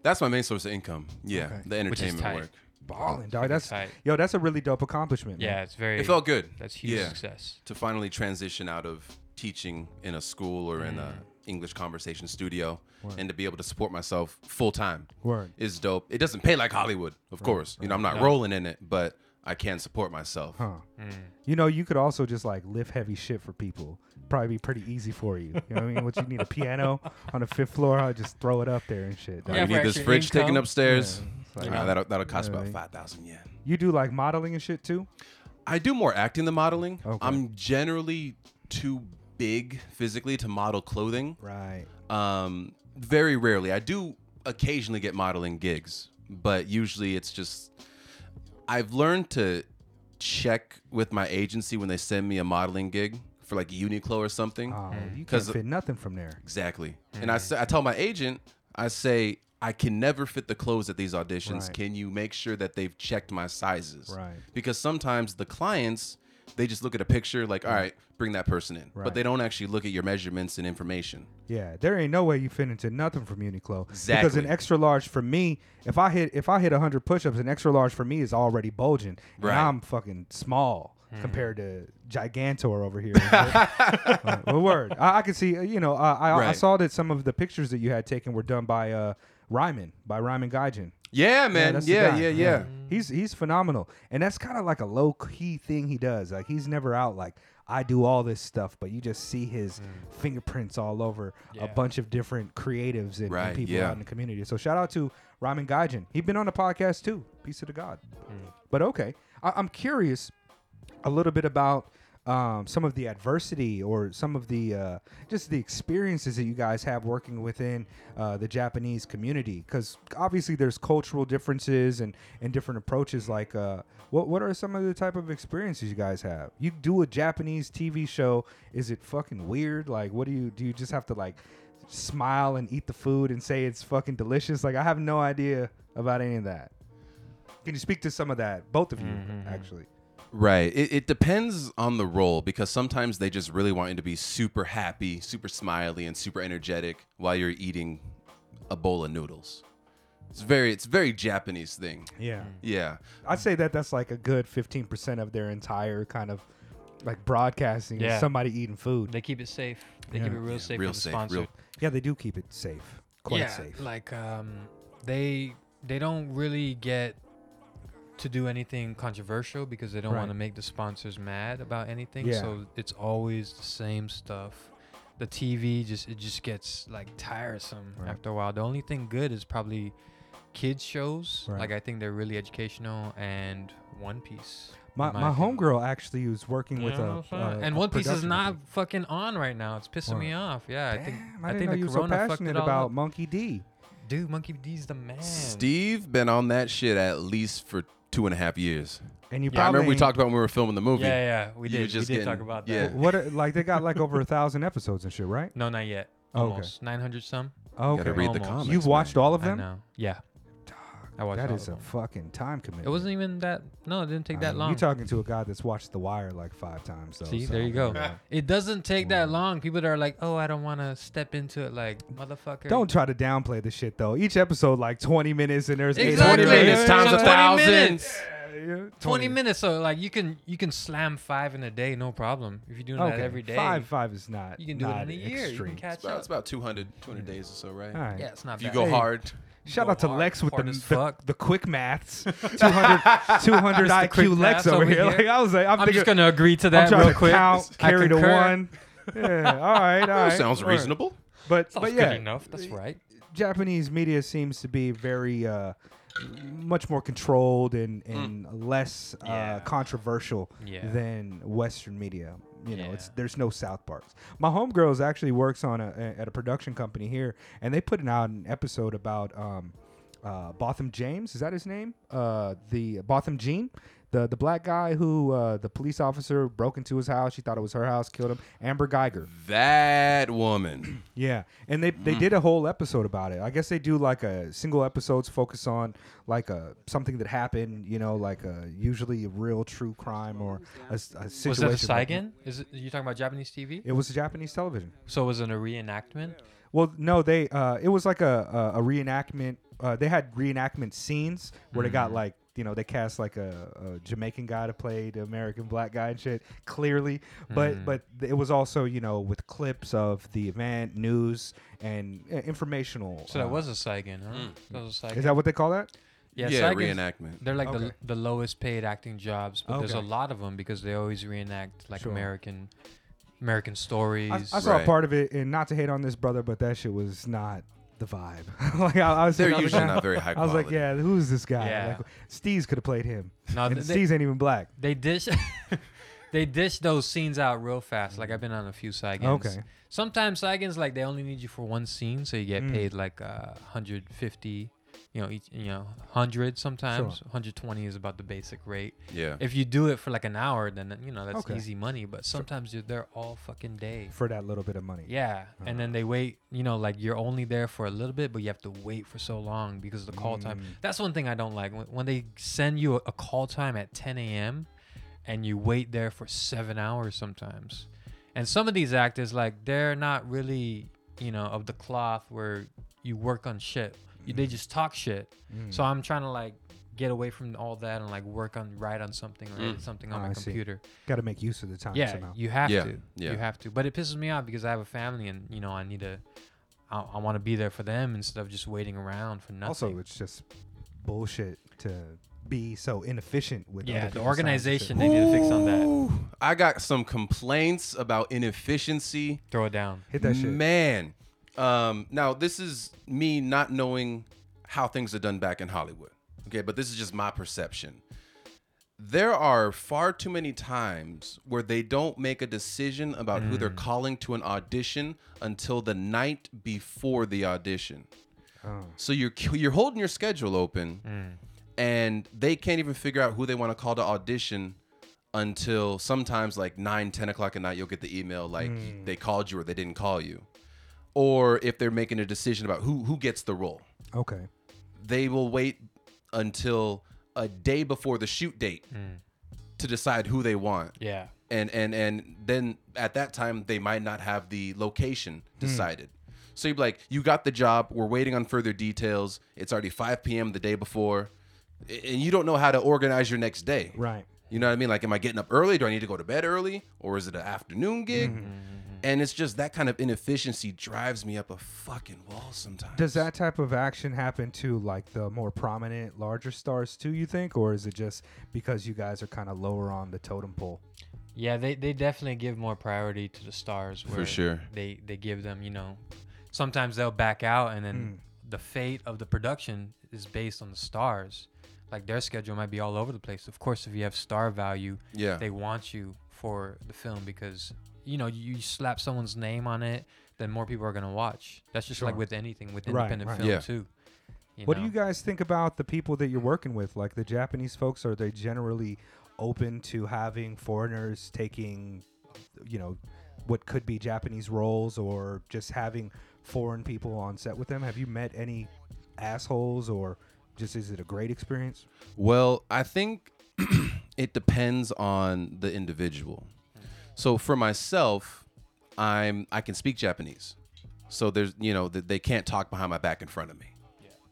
Speaker 4: That's my main source of income. Yeah,
Speaker 3: Okay.
Speaker 4: the
Speaker 2: Which is
Speaker 4: entertainment
Speaker 2: tight.
Speaker 4: work.
Speaker 3: balling, dog?
Speaker 2: Pretty
Speaker 3: That's
Speaker 2: tight.
Speaker 3: yo, that's a really dope accomplishment. man.
Speaker 2: Yeah, it's very.
Speaker 4: It felt good.
Speaker 2: That's huge
Speaker 4: Yeah.
Speaker 2: success.
Speaker 4: to finally transition out of teaching in a school or in
Speaker 2: Mm.
Speaker 4: a English conversation studio and to be able to support myself full time
Speaker 3: Word.
Speaker 4: is dope. It doesn't pay like Hollywood, of course. You know, I'm not
Speaker 2: No.
Speaker 4: rolling in it, but I can't support myself.
Speaker 3: Huh.
Speaker 2: Mm.
Speaker 3: You know, you could also just like lift heavy shit for people. Probably be pretty easy for you. You know what I mean? What you need a piano on the fifth floor? I'll just throw it up there and shit.
Speaker 4: Oh,
Speaker 2: Yeah,
Speaker 4: you need this
Speaker 2: extra
Speaker 4: fridge taken upstairs.
Speaker 3: Yeah, it's
Speaker 4: Uh, that'll that'll cost
Speaker 3: Yeah,
Speaker 4: about
Speaker 3: right.
Speaker 4: five thousand yen.
Speaker 3: you do like modeling and shit too?
Speaker 4: I do more acting than modeling.
Speaker 3: Okay.
Speaker 4: I'm generally too big physically to model clothing.
Speaker 3: Right.
Speaker 4: Um, very rarely. I do occasionally get modeling gigs, but usually it's just I've learned to check with my agency when they send me a modeling gig for like Uniqlo or something.
Speaker 3: Oh, mm. you can't
Speaker 4: 'Cause-
Speaker 3: fit nothing from there.
Speaker 4: Exactly. And I mm. say, I tell my agent, I say I can never fit the clothes at these auditions.
Speaker 3: Right.
Speaker 4: Can you make sure that they've checked my sizes?
Speaker 3: Right.
Speaker 4: Because sometimes the clients they just look at a picture like, all right, bring that person in,
Speaker 3: Right.
Speaker 4: but they don't actually look at your measurements and information.
Speaker 3: Yeah, there ain't no way you fit into nothing from Uniqlo. Because
Speaker 4: Exactly.
Speaker 3: an extra large for me, if I hit if I hit hundred push-ups, an extra large for me is already bulging, and
Speaker 4: Right.
Speaker 3: I'm fucking small compared to Gigantor over here. Right. well, word. I, I can see. uh, You know, uh, I, I
Speaker 4: Right.
Speaker 3: saw that some of the pictures that you had taken were done by uh, Ryman, by Ryman Gaijin.
Speaker 4: Yeah, man. Yeah,
Speaker 3: guy.
Speaker 4: yeah, yeah.
Speaker 3: He's he's phenomenal, and that's kind of like a low key thing he does. Like he's never out like I do all this stuff, but you just see his mm. fingerprints all over a bunch of different creatives and, and people
Speaker 4: yeah.
Speaker 3: out in the community. So shout out to Ramen Gaijin. He's been on the podcast too. Peace of the God. Mm. But okay, I, I'm curious a little bit about um, some of the adversity or some of the uh, just the experiences that you guys have working within uh, the Japanese community. Because obviously there's cultural differences and, and different approaches like uh, what what are some of the type of experiences you guys have? You do a Japanese TV show. Is it fucking weird? Like what do you do you just have to like smile and eat the food and say it's fucking delicious? Like I have no idea about any of that. Can you speak to some of that both of you actually
Speaker 4: Right. It, it depends on the role because sometimes they just really want you to be super happy, super smiley, and super energetic while you're eating a bowl of noodles. It's very, it's very Japanese thing.
Speaker 3: yeah
Speaker 4: Yeah.
Speaker 3: I'd say that that's like a good 15% of their entire kind of like broadcasting
Speaker 2: Yeah.
Speaker 3: somebody eating food.
Speaker 2: They keep it safe. They
Speaker 3: Yeah.
Speaker 2: keep it real safe
Speaker 4: real
Speaker 2: for the
Speaker 4: safe,
Speaker 2: sponsor.
Speaker 4: real-
Speaker 3: Yeah, they do keep it safe. Quite
Speaker 2: yeah,
Speaker 3: safe.
Speaker 2: like um, they they don't really get to do anything controversial because they don't
Speaker 3: Right.
Speaker 2: want to make the sponsors mad about anything.
Speaker 3: Yeah.
Speaker 2: So it's always the same stuff. The TV just it just gets like tiresome
Speaker 3: Right.
Speaker 2: after a while. The only thing good is probably kids shows.
Speaker 3: Right.
Speaker 2: Like I think they're really educational and One Piece.
Speaker 3: my
Speaker 2: in
Speaker 3: my homegirl actually was working
Speaker 2: You
Speaker 3: with a,
Speaker 2: what
Speaker 3: a-
Speaker 2: and
Speaker 3: a
Speaker 2: One Piece is not
Speaker 3: company.
Speaker 2: fucking on right now. It's pissing me off. Yeah, I think
Speaker 3: Damn, I,
Speaker 2: I
Speaker 3: didn't
Speaker 2: think
Speaker 3: know
Speaker 2: the
Speaker 3: you were so
Speaker 2: corona fucked
Speaker 3: passionate
Speaker 2: it
Speaker 3: about
Speaker 2: up.
Speaker 3: Monkey D.
Speaker 2: Dude, Monkey D's the man.
Speaker 4: Steve been on that shit at least for two and a half years.
Speaker 3: And you
Speaker 2: Yeah,
Speaker 4: I
Speaker 3: probably
Speaker 4: remember we talked about when we were filming the movie.
Speaker 2: Yeah, yeah, we
Speaker 4: You
Speaker 2: did.
Speaker 4: just
Speaker 2: we did talk
Speaker 4: getting-
Speaker 2: about
Speaker 4: yeah.
Speaker 2: that.
Speaker 3: what are- like they got like over a thousand episodes and shit, right?
Speaker 2: No, not yet.
Speaker 3: Oh, okay.
Speaker 2: Almost 900 some.
Speaker 3: Okay.
Speaker 4: Gotta read the
Speaker 2: Almost.
Speaker 4: comics.
Speaker 3: You've
Speaker 4: man.
Speaker 3: watched all of
Speaker 2: I
Speaker 3: them?
Speaker 2: know. Yeah. I watched
Speaker 3: That
Speaker 2: all
Speaker 3: is a
Speaker 2: them.
Speaker 3: fucking time commitment.
Speaker 2: It wasn't even that. No, it didn't take
Speaker 3: I
Speaker 2: that
Speaker 3: mean,
Speaker 2: long.
Speaker 3: You're talking to a guy that's watched The Wire like five times. Though,
Speaker 2: See,
Speaker 3: so,
Speaker 2: there you go.
Speaker 3: know.
Speaker 2: It doesn't take that long. People that are like, "Oh, I don't want to step into it," like motherfucker.
Speaker 3: Don't try to downplay the shit though. Each episode like 20 minutes and there's
Speaker 2: Exactly.
Speaker 3: 800
Speaker 4: minutes times
Speaker 2: So
Speaker 4: a
Speaker 2: 20
Speaker 4: thousand.
Speaker 2: minutes.
Speaker 3: Yeah,
Speaker 2: 20 minutes. So like you can you can slam five in a day, no problem. If you're doing that every day,
Speaker 3: Five, five is not.
Speaker 2: you can do it in a year. You can catch
Speaker 4: It's about,
Speaker 2: up.
Speaker 4: it's about 200, 200 days or so, right?
Speaker 3: All right.
Speaker 2: Yeah, it's not
Speaker 4: If you go
Speaker 3: Hey.
Speaker 4: hard,
Speaker 3: Shout out to
Speaker 2: hard,
Speaker 3: Lex with the,
Speaker 2: hard
Speaker 3: the, the quick maths. 200, 200
Speaker 2: Mr.
Speaker 3: IQ
Speaker 2: Quick
Speaker 3: Lex over
Speaker 2: over
Speaker 3: here.
Speaker 2: here.
Speaker 3: Like I was like, I'm,
Speaker 2: I'm
Speaker 3: thinking,
Speaker 2: just gonna agree to
Speaker 3: I'm
Speaker 2: that real
Speaker 3: to
Speaker 2: quick.
Speaker 3: count, carry to one. Yeah, all right, all
Speaker 4: that
Speaker 3: right.
Speaker 4: sounds
Speaker 3: Word.
Speaker 4: reasonable.
Speaker 3: But
Speaker 2: Sounds
Speaker 3: but
Speaker 2: good
Speaker 3: yeah,
Speaker 2: enough. That's right.
Speaker 3: Japanese media seems to be very uh, much more controlled and, and less uh,
Speaker 2: Mm. Yeah.
Speaker 3: controversial
Speaker 2: Yeah.
Speaker 3: than Western media. You know, it's there's no South Parks. My homegirls actually works on a, a- at a production company here, and they put out an episode about um, uh, Botham James. Is that his name? Uh, the Botham Jean. The, the black guy who uh, the police officer broke into his house. She thought it was her house, killed him. Amber Geiger.
Speaker 4: That woman.
Speaker 3: Yeah, and they they did a whole episode about it. I guess they do like a single episodes focus on like a something that happened. You know, like a usually a real true crime or a situation.
Speaker 2: Was that a Saigon? Is it you talking about Japanese TV?
Speaker 3: It was Japanese television.
Speaker 2: So was it a reenactment?
Speaker 3: Well, no, they uh, it was like a a, a reenactment. Uh, they had reenactment scenes where they got like you know they cast like a, a Jamaican guy to play the American black guy and shit clearly, but but it was also you know with clips of the event, news, and uh, informational.
Speaker 2: So that
Speaker 3: uh,
Speaker 2: was a Saigon, huh? That was a Saigon.
Speaker 3: Is that what they call that?
Speaker 2: Yeah,
Speaker 4: yeah,
Speaker 2: Saigon's-
Speaker 4: reenactment.
Speaker 2: They're like
Speaker 3: Okay.
Speaker 2: the the lowest paid acting jobs, but there's a lot of them because they always reenact like
Speaker 3: Sure.
Speaker 2: American American stories.
Speaker 3: I, I saw
Speaker 4: Right.
Speaker 3: part of it, and not to hate on this brother, but that shit was not the vibe. like I, I was,
Speaker 4: They're
Speaker 3: I was
Speaker 4: usually
Speaker 3: like,
Speaker 4: not very high
Speaker 3: I was like, yeah, who's this guy?
Speaker 2: Yeah.
Speaker 3: Like, Steez could have played him,
Speaker 2: no,
Speaker 3: and
Speaker 2: they,
Speaker 3: Steez ain't even black.
Speaker 2: they dish they dish those scenes out real fast. Like I've been on a few Saigons.
Speaker 3: Okay.
Speaker 2: Sometimes Saigons like they only need you for one scene, so you get
Speaker 3: Mm.
Speaker 2: paid like uh, 150. You know, each, you know, 100 sometimes. 120 is about the basic rate.
Speaker 4: yeah.
Speaker 2: If you do it for like an hour, then you know that's
Speaker 3: Okay.
Speaker 2: easy money. But sometimes you're there all fucking day.
Speaker 3: for that little bit of money.
Speaker 2: Yeah, and then they wait. You know, like you're only there for a little bit, but you have to wait for so long because of the call time.
Speaker 3: Mm.
Speaker 2: That's one thing I don't like when, when they send you a, a call time at 10 a.m. and you wait there for seven hours sometimes. And some of these actors, like, they're not really, you know, of the cloth where you work on shit. You, they just talk shit.
Speaker 3: Mm.
Speaker 2: So I'm trying to like get away from all that and like work on write on something or edit something on
Speaker 3: Oh,
Speaker 2: my
Speaker 3: I
Speaker 2: computer.
Speaker 3: Got to make use of the time
Speaker 2: Yeah,
Speaker 3: somehow.
Speaker 2: you have
Speaker 4: Yeah,
Speaker 2: to.
Speaker 4: yeah.
Speaker 2: You have to. But it pisses me off because I have a family and you know I need to. I, I want to be there for them instead of just waiting around for nothing.
Speaker 3: Also, it's just bullshit to be so inefficient with.
Speaker 2: yeah,
Speaker 3: other
Speaker 2: the
Speaker 3: people's time and
Speaker 2: organization they need to fix on that.
Speaker 4: I got some complaints about inefficiency.
Speaker 2: Throw it down.
Speaker 3: Hit that shit.
Speaker 4: Man. Um, now this is me not knowing how things are done back in Hollywood. Okay, but this is just my perception. There are far too many times where they don't make a decision about who they're
Speaker 3: Mm.
Speaker 4: calling to an audition until the night before the audition.
Speaker 3: Oh.
Speaker 4: So you're you're holding your schedule open,
Speaker 2: Mm.
Speaker 4: and they can't even figure out who they want to call to audition until sometimes like 9 10 o'clock at night you'll get the email like
Speaker 3: Hmm.
Speaker 4: they called you or they didn't call you or if they're making a decision about who who gets the role.
Speaker 3: Okay.
Speaker 4: they will wait until a day before the shoot date to decide who they want.
Speaker 2: Yeah.
Speaker 4: and and and then at that time they might not have the location hmm. decided. So you're like you got the job. We're waiting on further details. It's already 5 p.m the day before. And you don't know how to organize your next day.
Speaker 3: Right.
Speaker 4: you know what i mean? Like am i getting up early? Do i need to go to bed early? Or is it an afternoon gig mm-hmm. And it's just that kind of inefficiency drives me up a fucking wall sometimes
Speaker 3: Does that type of action happen to like the more prominent, larger stars too? You think, or is it just because you guys are kind of lower on the totem pole?
Speaker 2: Yeah, they, they definitely give more priority to the stars.
Speaker 4: For sure.
Speaker 2: They they give them, you know, sometimes they'll back out, and then
Speaker 3: Hmm.
Speaker 2: the fate of the production is based on the stars. Like their schedule might be all over the place. Of course, if you have star value,
Speaker 4: Yeah.
Speaker 2: they want you for the film because you know you slap someone's name on it, then more people are gonna watch. That's just like with anything, with
Speaker 3: Right,
Speaker 2: independent
Speaker 3: right.
Speaker 2: film
Speaker 4: Yeah.
Speaker 2: too. you
Speaker 3: what
Speaker 2: know?
Speaker 3: do you guys think about the people that you're working with? Like the Japanese folks, are they generally open to having foreigners taking, you know, what could be Japanese roles or just having foreign people on set with them? Have you met any assholes or just is it a great experience?
Speaker 4: Well, I think it depends on the individual. So for myself, I'm I can speak Japanese. So there's you know th- they can't talk behind my back in front of me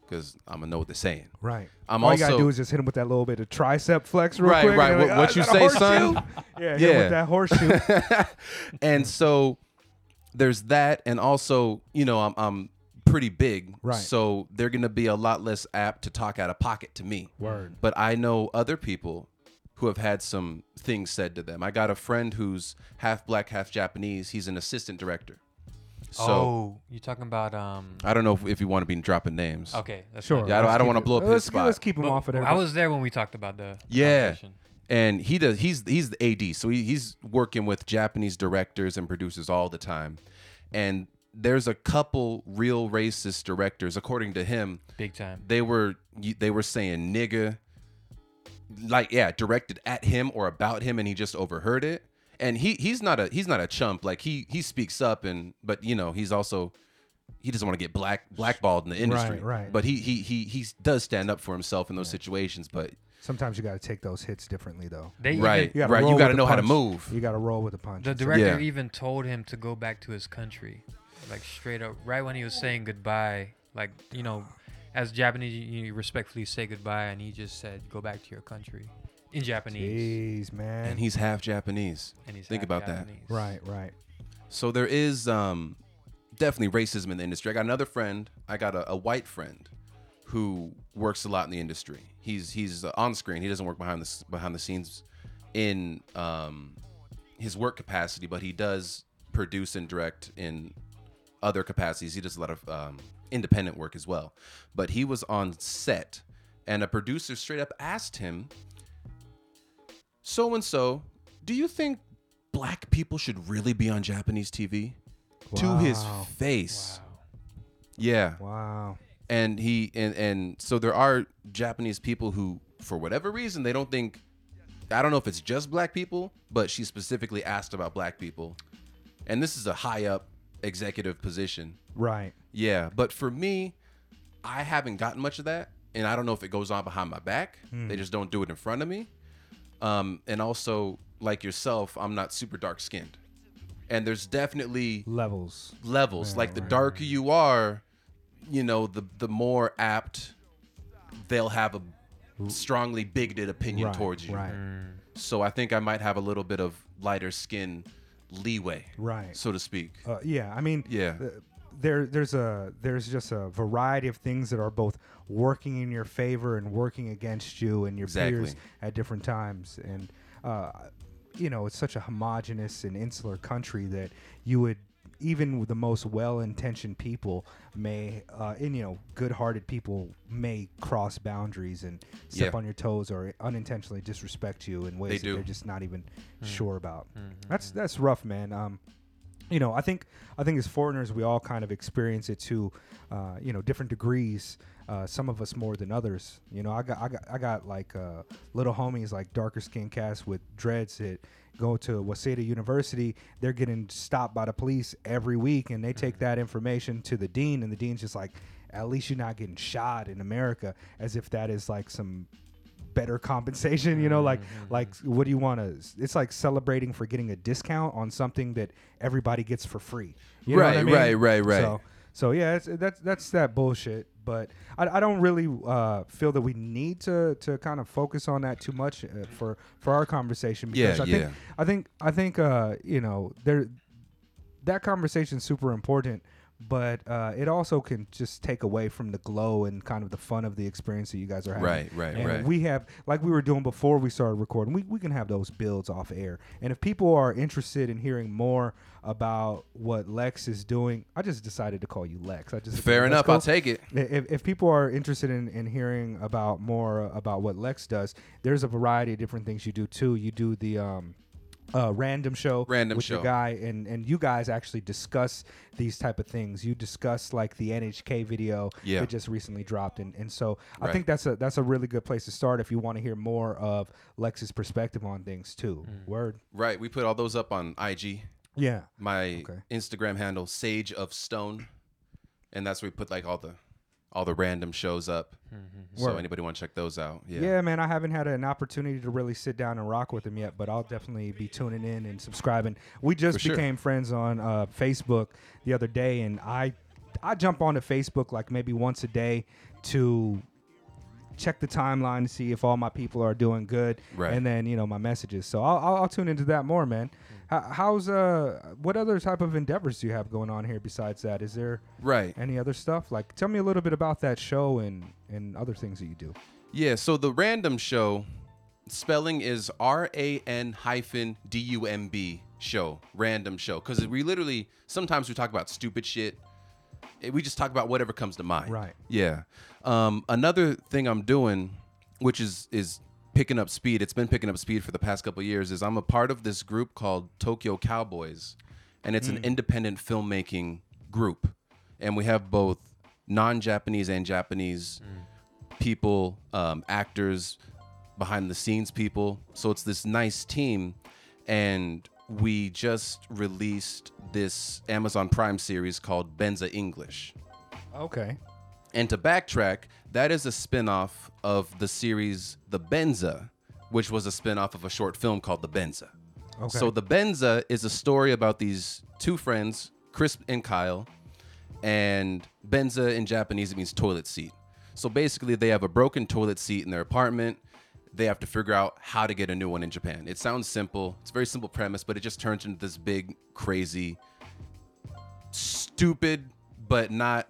Speaker 4: because I'm gonna know what they're saying.
Speaker 3: Right.
Speaker 4: I'm
Speaker 3: All you gotta do is just hit him with that little bit of tricep flex, real
Speaker 4: Right,
Speaker 3: quick.
Speaker 4: right. What-
Speaker 3: like,
Speaker 4: what
Speaker 3: "Ah,
Speaker 4: you say, son?"
Speaker 3: horseshoe?" yeah,
Speaker 4: Yeah.
Speaker 3: with that horseshoe.
Speaker 4: and so there's that, and also you know I'm I'm pretty big,
Speaker 3: Right.
Speaker 4: So they're gonna be a lot less apt to talk out of pocket to me.
Speaker 3: Word.
Speaker 4: But I know other people who have had some things said to them. I got a friend who's half black, half Japanese. He's an assistant director. So
Speaker 2: oh, you talking about um?
Speaker 4: I don't know if, if you want to be dropping names.
Speaker 2: Okay, that's
Speaker 3: Sure.
Speaker 4: Yeah, I don't- I don't wanna blow up his
Speaker 3: let's,
Speaker 4: spot.
Speaker 3: Let's keep him
Speaker 2: But
Speaker 3: off of there.
Speaker 2: I was there when we talked about the
Speaker 4: Yeah.
Speaker 2: competition.
Speaker 4: and he does he's he's the AD so he, he's working with Japanese directors and producers all the time and there's a couple real racist directors according to him
Speaker 2: big time.
Speaker 4: they were they were saying nigga like yeah directed at him or about him and he just overheard it and he he's not a he's not a chump like he he speaks up and but you know he's also he doesn't want to get black blackballed in the industry
Speaker 3: right. right.
Speaker 4: but he he he he does stand up for himself in those situations but
Speaker 3: Sometimes you got to take those hits differently, though.
Speaker 2: They
Speaker 4: right
Speaker 2: even,
Speaker 3: You gotta
Speaker 4: right you got to
Speaker 3: with the
Speaker 4: know how to move
Speaker 3: You got to roll with the punch.
Speaker 2: the director
Speaker 4: Yeah.
Speaker 2: even told him to go back to his country, like straight up, right when he was saying goodbye. Like you know, as Japanese, you, you respectfully say goodbye, and he just said, "Go back to your country," in Japanese.
Speaker 3: Jeez, man.
Speaker 4: and he's half Japanese.
Speaker 2: And he's
Speaker 4: Think
Speaker 2: half
Speaker 4: about that.
Speaker 3: Right, right.
Speaker 4: So there is um, definitely racism in the industry. I got another friend. I got a, a white friend who works a lot in the industry. He's he's uh, on screen. He doesn't work behind the behind the scenes in um, his work capacity, but he does produce and direct in other capacities. He does a lot of um, independent work as well. But he was on set, and a producer straight up asked him, "So and so, do you think black people should really be on Japanese TV?" To his
Speaker 3: Wow.
Speaker 4: face. Yeah
Speaker 3: Wow.
Speaker 4: and he and and so there are Japanese people who, for whatever reason, they don't think. I don't know if it's just black people, but she specifically asked about black people, and this is a high up executive position.
Speaker 3: Right.
Speaker 4: Yeah, but for me, I haven't gotten much of that, and I don't know if it goes on behind my back. They just don't do it in front of me. Um, and also, like yourself, I'm not super dark skinned, and there's definitely
Speaker 3: Levels.
Speaker 4: levels. like the darker you are, you know, the the more apt they'll have a strongly bigoted opinion
Speaker 3: Right,
Speaker 4: towards you.
Speaker 3: right.
Speaker 4: So I think I might have a little bit of lighter skin leeway,
Speaker 3: Right.
Speaker 4: so to speak.
Speaker 3: Uh, yeah, I mean,
Speaker 4: Yeah.
Speaker 3: uh, there there's a there's just a variety of things that are both working in your favor and working against you and your peers at different times, and uh, you know, it's such a homogenous and insular country that you would even the most well-intentioned people may uh, and you know good-hearted people may cross boundaries and step
Speaker 4: Yeah.
Speaker 3: on your toes or unintentionally disrespect you in ways
Speaker 4: They
Speaker 3: that
Speaker 4: do.
Speaker 3: they're just not even sure about. That's that's rough man. Um you know, I think I think as foreigners we all kind of experience it to, uh, you know, different degrees. Uh, some of us more than others. You know, I got I got I got like uh, little homies like darker skin cast with dreads that go to Waseda University. They're getting stopped by the police every week, and they take that information to the dean, and the dean's just like, at least you're not getting shot in America, as if that is like some better compensation you know like like what do you want to it's like celebrating for getting a discount on something that everybody gets for free you what I
Speaker 4: Right,
Speaker 3: mean?
Speaker 4: right, right, right.
Speaker 3: so so yeah it's, that's that's that bullshit but I, I don't really uh, feel that we need to to kind of focus on that too much uh, for for our conversation because
Speaker 4: Yeah,
Speaker 3: I think
Speaker 4: yeah.
Speaker 3: I think I think uh, you know there that conversation is super important but uh, it also can just take away from the glow and kind of the fun of the experience that you guys are having.
Speaker 4: Right, right,
Speaker 3: And
Speaker 4: right.
Speaker 3: We have, like we were doing before we started recording, we, we can have those builds off air. And if people are interested in hearing more about what Lex is doing, I just decided to call you Lex. I just
Speaker 4: Fair enough.
Speaker 3: cool.
Speaker 4: I'll take it.
Speaker 3: If, if people are interested in, in hearing about more about what Lex does, there's a variety of different things you do too. You do the um, uh, random show,
Speaker 4: Random
Speaker 3: with
Speaker 4: show.
Speaker 3: your guy, and and you guys actually discuss these type of things. You discuss like the NHK video
Speaker 4: Yeah.
Speaker 3: that just recently dropped, and and so I
Speaker 4: Right.
Speaker 3: think that's a that's a really good place to start if you want to hear more of Lex's perspective on things too. Word,
Speaker 4: Right. We put all those up on IG.
Speaker 3: yeah,
Speaker 4: My
Speaker 3: Okay.
Speaker 4: Instagram handle, Sage of Stone, and that's where we put like all the all the random shows up. So
Speaker 3: Word.
Speaker 4: anybody want to check those out? Yeah.
Speaker 3: Yeah. man. I haven't had an opportunity to really sit down and rock with him yet, but I'll definitely be tuning in and subscribing. We just
Speaker 4: For sure.
Speaker 3: became friends on uh, Facebook the other day, and I I jump onto Facebook like maybe once a day to check the timeline to see if all my people are doing good,
Speaker 4: Right.
Speaker 3: and then you know my messages. So I'll, I'll, I'll tune into that more, man. How, how's uh what other type of endeavors do you have going on here besides that? Is there
Speaker 4: Right.
Speaker 3: any other stuff? Like, tell me a little bit about that show and and other things that you do.
Speaker 4: Yeah, so the random show spelling is R A N hyphen D U M B show, random show. Because we literally, sometimes we talk about stupid shit. Eh, We just talk about whatever comes to mind.
Speaker 3: Right.
Speaker 4: Yeah. Um, another thing I'm doing, which is is picking up speed. It's been picking up speed for the past couple years. Is I'm a part of this group called Tokyo Cowboys, and it's an independent filmmaking group, and we have both non-Japanese and Japanese people, um, actors, behind the scenes people. So it's this nice team, and we just released this Amazon Prime series called Benza English.
Speaker 3: Okay.
Speaker 4: And to backtrack, that is a spin-off of the series The Benza, which was a spin-off of a short film called The Benza.
Speaker 3: Okay.
Speaker 4: So The Benza is a story about these two friends, Chris and Kyle, and Benza in Japanese it means toilet seat. So basically they have a broken toilet seat in their apartment. They have to figure out how to get a new one in Japan. It sounds simple. It's a very simple premise, but it just turns into this big crazy stupid but not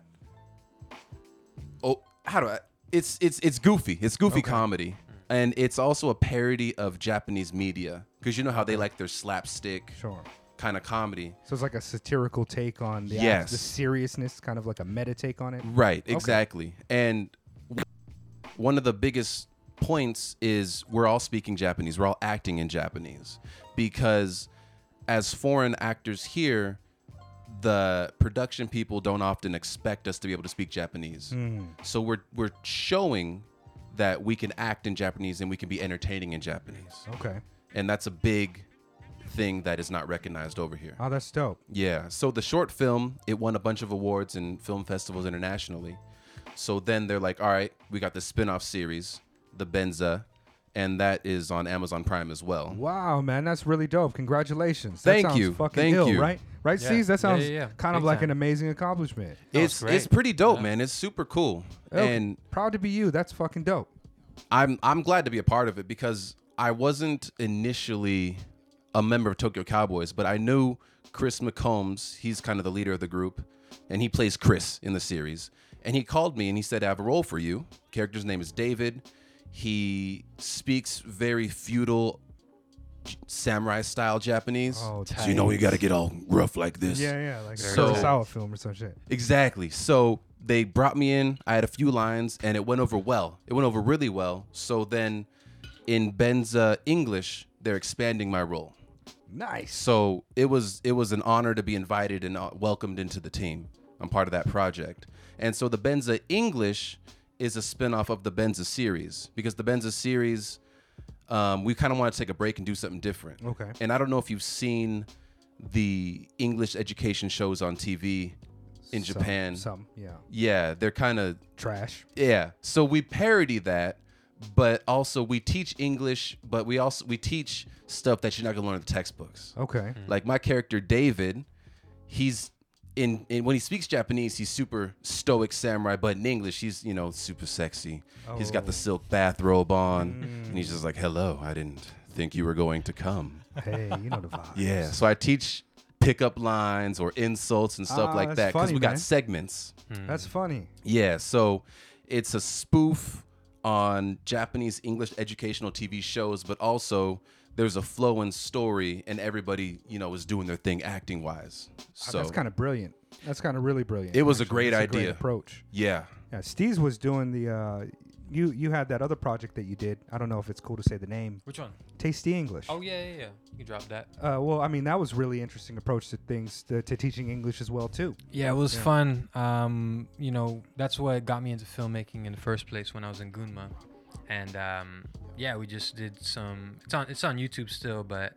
Speaker 4: how do I it's it's it's goofy. It's goofy
Speaker 3: Okay.
Speaker 4: comedy, and it's also a parody of Japanese media because you know how they like their slapstick
Speaker 3: Sure.
Speaker 4: kind of comedy.
Speaker 3: So it's like a satirical take on the act-
Speaker 4: Yes.
Speaker 3: the seriousness, kind of like a meta take on it.
Speaker 4: Right, exactly. And one of the biggest points is we're all speaking Japanese. We're all acting in Japanese because as foreign actors here, the production people don't often expect us to be able to speak Japanese. Hmm. So we're we're showing that we can act in Japanese and we can be entertaining in Japanese.
Speaker 3: Okay.
Speaker 4: And that's a big thing that is not recognized over here.
Speaker 3: Oh, that's dope.
Speaker 4: Yeah. So the short film, it won a bunch of awards and film festivals internationally. So then they're like, all right, we got the spin-off series, The Benza, and that is on Amazon Prime as well.
Speaker 3: Wow, man, that's really dope. Congratulations. That
Speaker 4: Thank
Speaker 3: sounds
Speaker 4: you.
Speaker 3: Fucking
Speaker 4: Thank
Speaker 3: ill,
Speaker 4: you.
Speaker 3: right? Right,
Speaker 2: Yeah.
Speaker 3: C's? That sounds
Speaker 2: yeah, yeah.
Speaker 3: kind of
Speaker 2: Big
Speaker 3: like an amazing accomplishment.
Speaker 2: No,
Speaker 4: it's
Speaker 2: it's
Speaker 4: it's pretty dope,
Speaker 2: Yeah.
Speaker 4: man. It's super cool. And
Speaker 3: proud to be you. That's fucking dope.
Speaker 4: I'm I'm glad to be a part of it because I wasn't initially a member of Tokyo Cowboys, but I knew Chris McCombs. He's kind of the leader of the group, and he plays Chris in the series. And he called me and he said, "I have a role for you. Character's name is David. He speaks very feudal samurai style Japanese.
Speaker 3: Oh,
Speaker 4: so you know you got to get all rough like this.
Speaker 3: Yeah, yeah, like a
Speaker 4: So-
Speaker 3: Kurosawa film or some shit.
Speaker 4: Exactly. So they brought me in. I had a few lines, and it went over well. It went over really well. So then, in Benza English, they're expanding my role.
Speaker 3: Nice.
Speaker 4: So it was it was an honor to be invited and uh, welcomed into the team. I'm part of that project. And so the Benza English is a spin-off of the Benza series because the Benza series um, we kind of want to take a break and do something different.
Speaker 3: Okay.
Speaker 4: And I don't know if you've seen the English education shows on TV in
Speaker 3: Some-
Speaker 4: Japan.
Speaker 3: Some, yeah.
Speaker 4: Yeah, they're kind of
Speaker 3: Trash.
Speaker 4: yeah. So we parody that, but also we teach English, but we also we teach stuff that you're not gonna learn in the textbooks.
Speaker 3: Okay.
Speaker 4: Like my character David, he's in, in when he speaks Japanese, he's super stoic samurai, but in English, he's you know super sexy. He's got the
Speaker 3: Oh.
Speaker 4: silk bathrobe on, and he's just like, "Hello, I didn't think you were going to come."
Speaker 3: Hey, you know the vibe.
Speaker 4: Yeah. So I teach pickup lines or insults and stuff
Speaker 3: Ah,
Speaker 4: like that because
Speaker 3: funny,
Speaker 4: we got
Speaker 3: man.
Speaker 4: segments.
Speaker 3: That's funny.
Speaker 4: Yeah, so it's a spoof on Japanese English educational TV shows, but also there's a flow and story, and everybody, you know, is doing their thing acting wise.
Speaker 3: Ah,
Speaker 4: So
Speaker 3: that's kind of brilliant. That's kind of really brilliant.
Speaker 4: It was a great
Speaker 3: That's
Speaker 4: idea.
Speaker 3: approach.
Speaker 4: yeah,
Speaker 3: Yeah, Steez was doing the. Uh, you you had that other project that you did. I don't know if it's cool to say the name.
Speaker 2: Which one?
Speaker 3: Tasty English.
Speaker 2: Oh yeah, yeah, yeah. You can drop that.
Speaker 3: Uh, well, I mean, that was really interesting approach to things to, to teaching English as well too.
Speaker 2: Yeah, it was
Speaker 3: Yeah.
Speaker 2: fun. Um, you know, that's what got me into filmmaking in the first place when I was in Gunma, and um, yeah, we just did some. It's on it's on YouTube still, but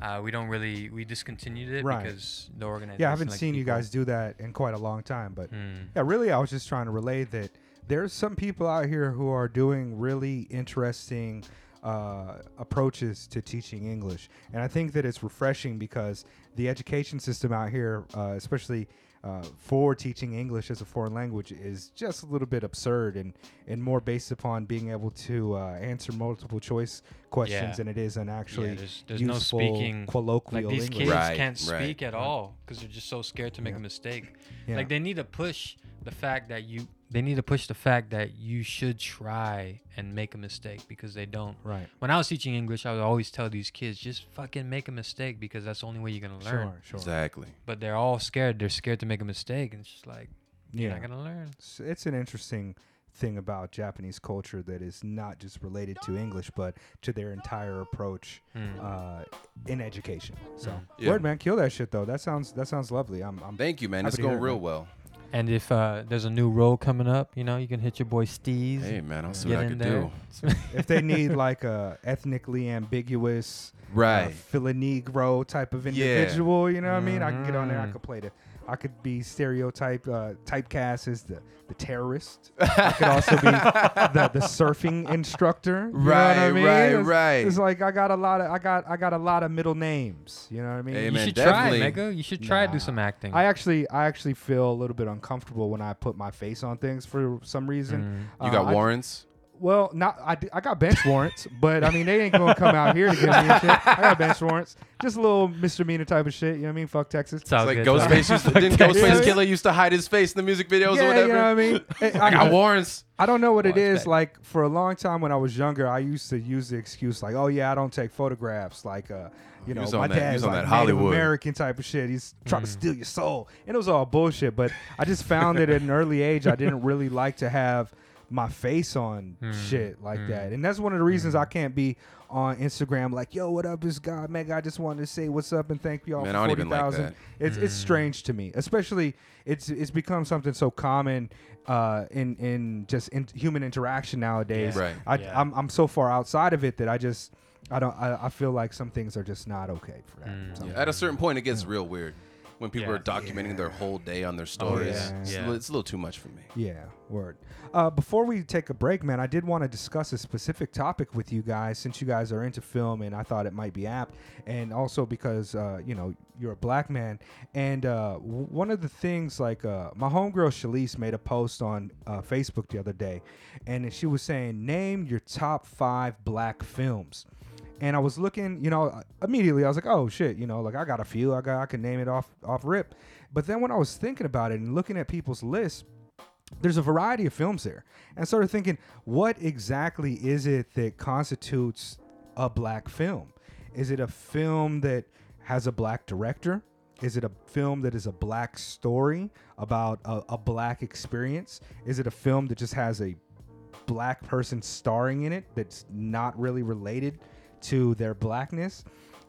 Speaker 2: uh, we don't really we discontinued it
Speaker 3: Right.
Speaker 2: because the organization.
Speaker 3: Yeah, I haven't
Speaker 2: like,
Speaker 3: seen you guys do that in quite a long time, but
Speaker 2: Hmm.
Speaker 3: yeah, really, I was just trying to relay that there's some people out here who are doing really interesting uh, approaches to teaching English, and I think that it's refreshing because the education system out here, uh, especially. Uh, for teaching English as a foreign language is just a little bit absurd and, and more based upon being able to uh, answer multiple choice questions
Speaker 2: Yeah.
Speaker 3: than it is an actually
Speaker 2: yeah, there's, there's no
Speaker 3: useful
Speaker 2: speaking.
Speaker 3: colloquial
Speaker 2: Like these
Speaker 3: English.
Speaker 2: kids
Speaker 4: Right,
Speaker 2: can't
Speaker 4: right.
Speaker 2: speak at all because they're just so scared to make
Speaker 3: Yeah.
Speaker 2: a mistake.
Speaker 3: Yeah.
Speaker 2: Like they need to push the fact that you they need to push the fact that you should try and make a mistake because they don't.
Speaker 3: right.
Speaker 2: When I was teaching English, I would always tell these kids just fucking make a mistake because that's the only way you're gonna learn.
Speaker 3: Sure, sure.
Speaker 4: exactly.
Speaker 2: But they're all scared. They're scared to make a mistake, and it's just like you're not gonna learn.
Speaker 3: It's, it's an interesting thing about Japanese culture that is not just related to English, but to their entire approach
Speaker 2: Hmm.
Speaker 3: uh, in education. So,
Speaker 4: Yeah.
Speaker 3: word man, kill that shit though. That sounds that sounds lovely. I'm, I'm
Speaker 4: Thank you, man.
Speaker 3: Happy
Speaker 4: It's going
Speaker 3: hear it,
Speaker 4: real
Speaker 3: man.
Speaker 4: well.
Speaker 2: And if uh, there's a new role coming up, you know, you can hit your boy Steez.
Speaker 4: Hey, man, I'll see
Speaker 2: Get
Speaker 4: what I
Speaker 2: in
Speaker 4: can do.
Speaker 3: if they need like a ethnically ambiguous, uh,
Speaker 4: Right.
Speaker 3: Negro type of
Speaker 4: Yeah.
Speaker 3: individual, you know what I mean? I can get on there. I
Speaker 2: Mm.
Speaker 3: could play the. I could be stereotyped, uh, typecast as the, the terrorist. I could also be the, the surfing instructor. You know what I
Speaker 4: Right,
Speaker 3: mean?
Speaker 4: right,
Speaker 3: It's-
Speaker 4: right.
Speaker 3: It's like I got a lot of I got I got a lot of middle names. You know what I mean?
Speaker 4: Hey,
Speaker 2: you should
Speaker 4: definitely.
Speaker 2: try, Mega. You should try to do some acting.
Speaker 3: I actually I actually feel a little bit uncomfortable when I put my face on things for some reason.
Speaker 2: Mm.
Speaker 4: You
Speaker 3: Uh,
Speaker 4: got
Speaker 3: I-
Speaker 4: warrants?
Speaker 3: Well, not I, d- I got bench warrants, but I mean they ain't gonna come out here to get me and shit. I got bench warrants, just a little misdemeanor type of shit. You know what I mean? Fuck Texas.
Speaker 2: It's all
Speaker 4: It's like
Speaker 2: good, though.
Speaker 4: Ghostface used to, didn't
Speaker 3: Yeah.
Speaker 4: Ghostface Killah used to hide his face in the music videos or whatever.
Speaker 3: you know what I mean. Hey,
Speaker 4: I got warrants.
Speaker 3: I don't know what it
Speaker 2: Warrants
Speaker 3: is.
Speaker 2: back.
Speaker 3: Like for a long time when I was younger, I used to use the excuse like, "Oh yeah, I don't take photographs." Like, uh, you know, my
Speaker 4: that-
Speaker 3: dad's like
Speaker 4: that
Speaker 3: Native American type of shit. He's trying
Speaker 2: Mm.
Speaker 3: to steal your soul, and it was all bullshit. But I just found that at an early age, I didn't really like to have my face on
Speaker 2: Mm.
Speaker 3: shit like
Speaker 2: Mm.
Speaker 3: that, and that's one of the reasons I can't be on Instagram like, "Yo, what up, is God Mega?" I just wanted to say what's up and thank you all
Speaker 4: Man,
Speaker 3: for
Speaker 4: I don't even like
Speaker 3: thousand.
Speaker 4: that.
Speaker 3: It's it's
Speaker 2: Mm.
Speaker 3: strange to me, especially it's it's become something so common uh, in in just in human interaction nowadays.
Speaker 2: Yeah.
Speaker 4: Right.
Speaker 3: I,
Speaker 2: Yeah.
Speaker 3: I'm I'm so far outside of it that I just I don't I, I feel like some things are just not okay for that.
Speaker 2: Mm.
Speaker 4: Yeah, At a certain point, it gets real weird when people
Speaker 2: Yeah.
Speaker 4: are documenting
Speaker 3: Yeah.
Speaker 4: their whole day on their stories.
Speaker 3: yeah.
Speaker 4: It's, a
Speaker 2: Yeah.
Speaker 4: li- it's a little too much for me.
Speaker 3: Yeah, word. Uh, before we take a break, man, I did want to discuss a specific topic with you guys since you guys are into film, and I thought it might be apt, and also because uh, you know you're a black man, and uh, w- one of the things like uh, my homegirl Shalise made a post on uh, Facebook the other day, and she was saying, name your top five black films. And I was looking, you know, immediately I was like, "Oh shit!" You know, like I got a few. I got I can name it off off rip. But then when I was thinking about it and looking at people's lists, there's a variety of films there and I started thinking what exactly is it that constitutes a black film is it a film that has a black director is it a film that is a black story about a, a black experience is it a film that just has a black person starring in it that's not really related to their blackness.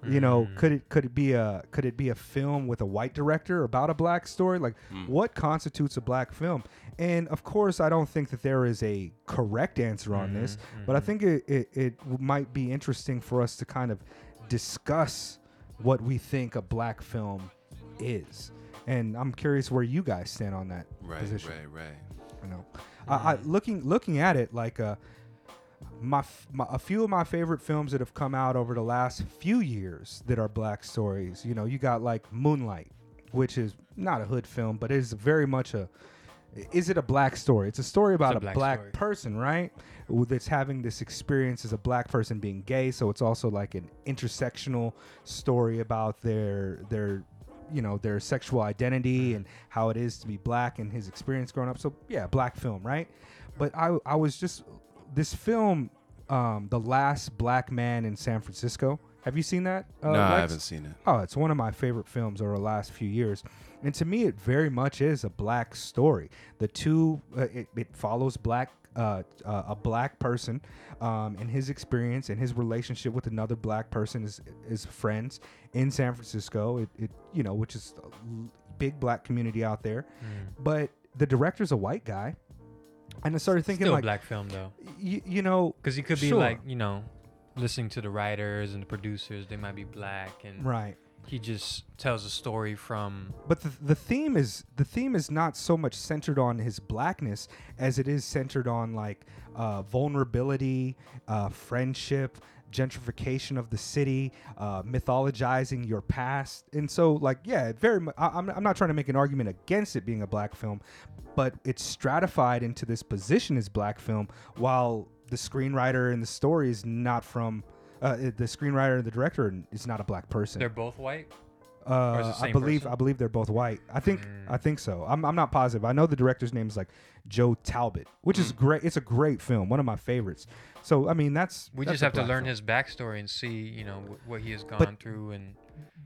Speaker 3: You know
Speaker 2: Mm.
Speaker 3: could it could it be a could it be a film with a white director about a black story? Like what constitutes a black film? And of course i don't think that there is a correct answer on this
Speaker 2: Mhm,
Speaker 3: but i
Speaker 2: mhm.
Speaker 3: think it, it, it might be interesting for us to kind of discuss what we think a black film is. And i'm curious where you guys stand on that
Speaker 4: Right,
Speaker 3: position.
Speaker 4: right, right.
Speaker 3: you know, I, I looking looking at it like uh, my, my a few of my favorite films that have come out over the last few years that are black stories. You know, you got like Moonlight, which is not a hood film, but it is very much a. Is it a black story? It's a story about
Speaker 2: a
Speaker 3: a,
Speaker 2: black
Speaker 3: black, person, right? That's having this experience as a black person being gay. So it's also like an intersectional story about their their you know their sexual identity and how it is to be black and his experience growing up. So yeah, black film, right? But I I was just this film, um, the last black man in San Francisco. Have you seen that? Uh,
Speaker 4: no, I haven't seen it.
Speaker 3: Oh, it's one of my favorite films over the last few years. And to me, it very much is a black story. The two, uh, it, it follows black, uh, uh, a black person, um, and his experience and his relationship with another black person is is friends in San Francisco. It, it you know, which is a l- big black community out there.
Speaker 2: Mm.
Speaker 3: But the director's a white guy, and I started thinking
Speaker 2: Still a
Speaker 3: like,
Speaker 2: black film though,
Speaker 3: y- you know,
Speaker 2: because you could be
Speaker 3: Sure.
Speaker 2: like you know, listening to the writers and the producers. They might be black, and
Speaker 3: right.
Speaker 2: he just tells a story from
Speaker 3: But the, the theme is the theme is not so much centered on his blackness as it is centered on like uh, vulnerability, uh, friendship, gentrification of the city, uh, mythologizing your past, and so like yeah, very. Mu- I, I'm I'm not trying to make an argument against it being a black film, but it's stratified into this position as black film while the screenwriter and the story is not from. Uh, the screenwriter and the director is not a black person.
Speaker 2: they're both white.
Speaker 3: Uh, I believe
Speaker 2: person?
Speaker 3: I believe they're both white. I think
Speaker 2: Mm.
Speaker 3: I think so. I'm, I'm not positive. I know the director's name is like Joe Talbot, which is
Speaker 4: Mm.
Speaker 3: great. It's a great film, one of my favorites. So I mean, that's
Speaker 2: We
Speaker 3: that's
Speaker 2: just have to learn
Speaker 3: film.
Speaker 2: his backstory and see, you know, wh- what he has gone
Speaker 3: But-
Speaker 2: through and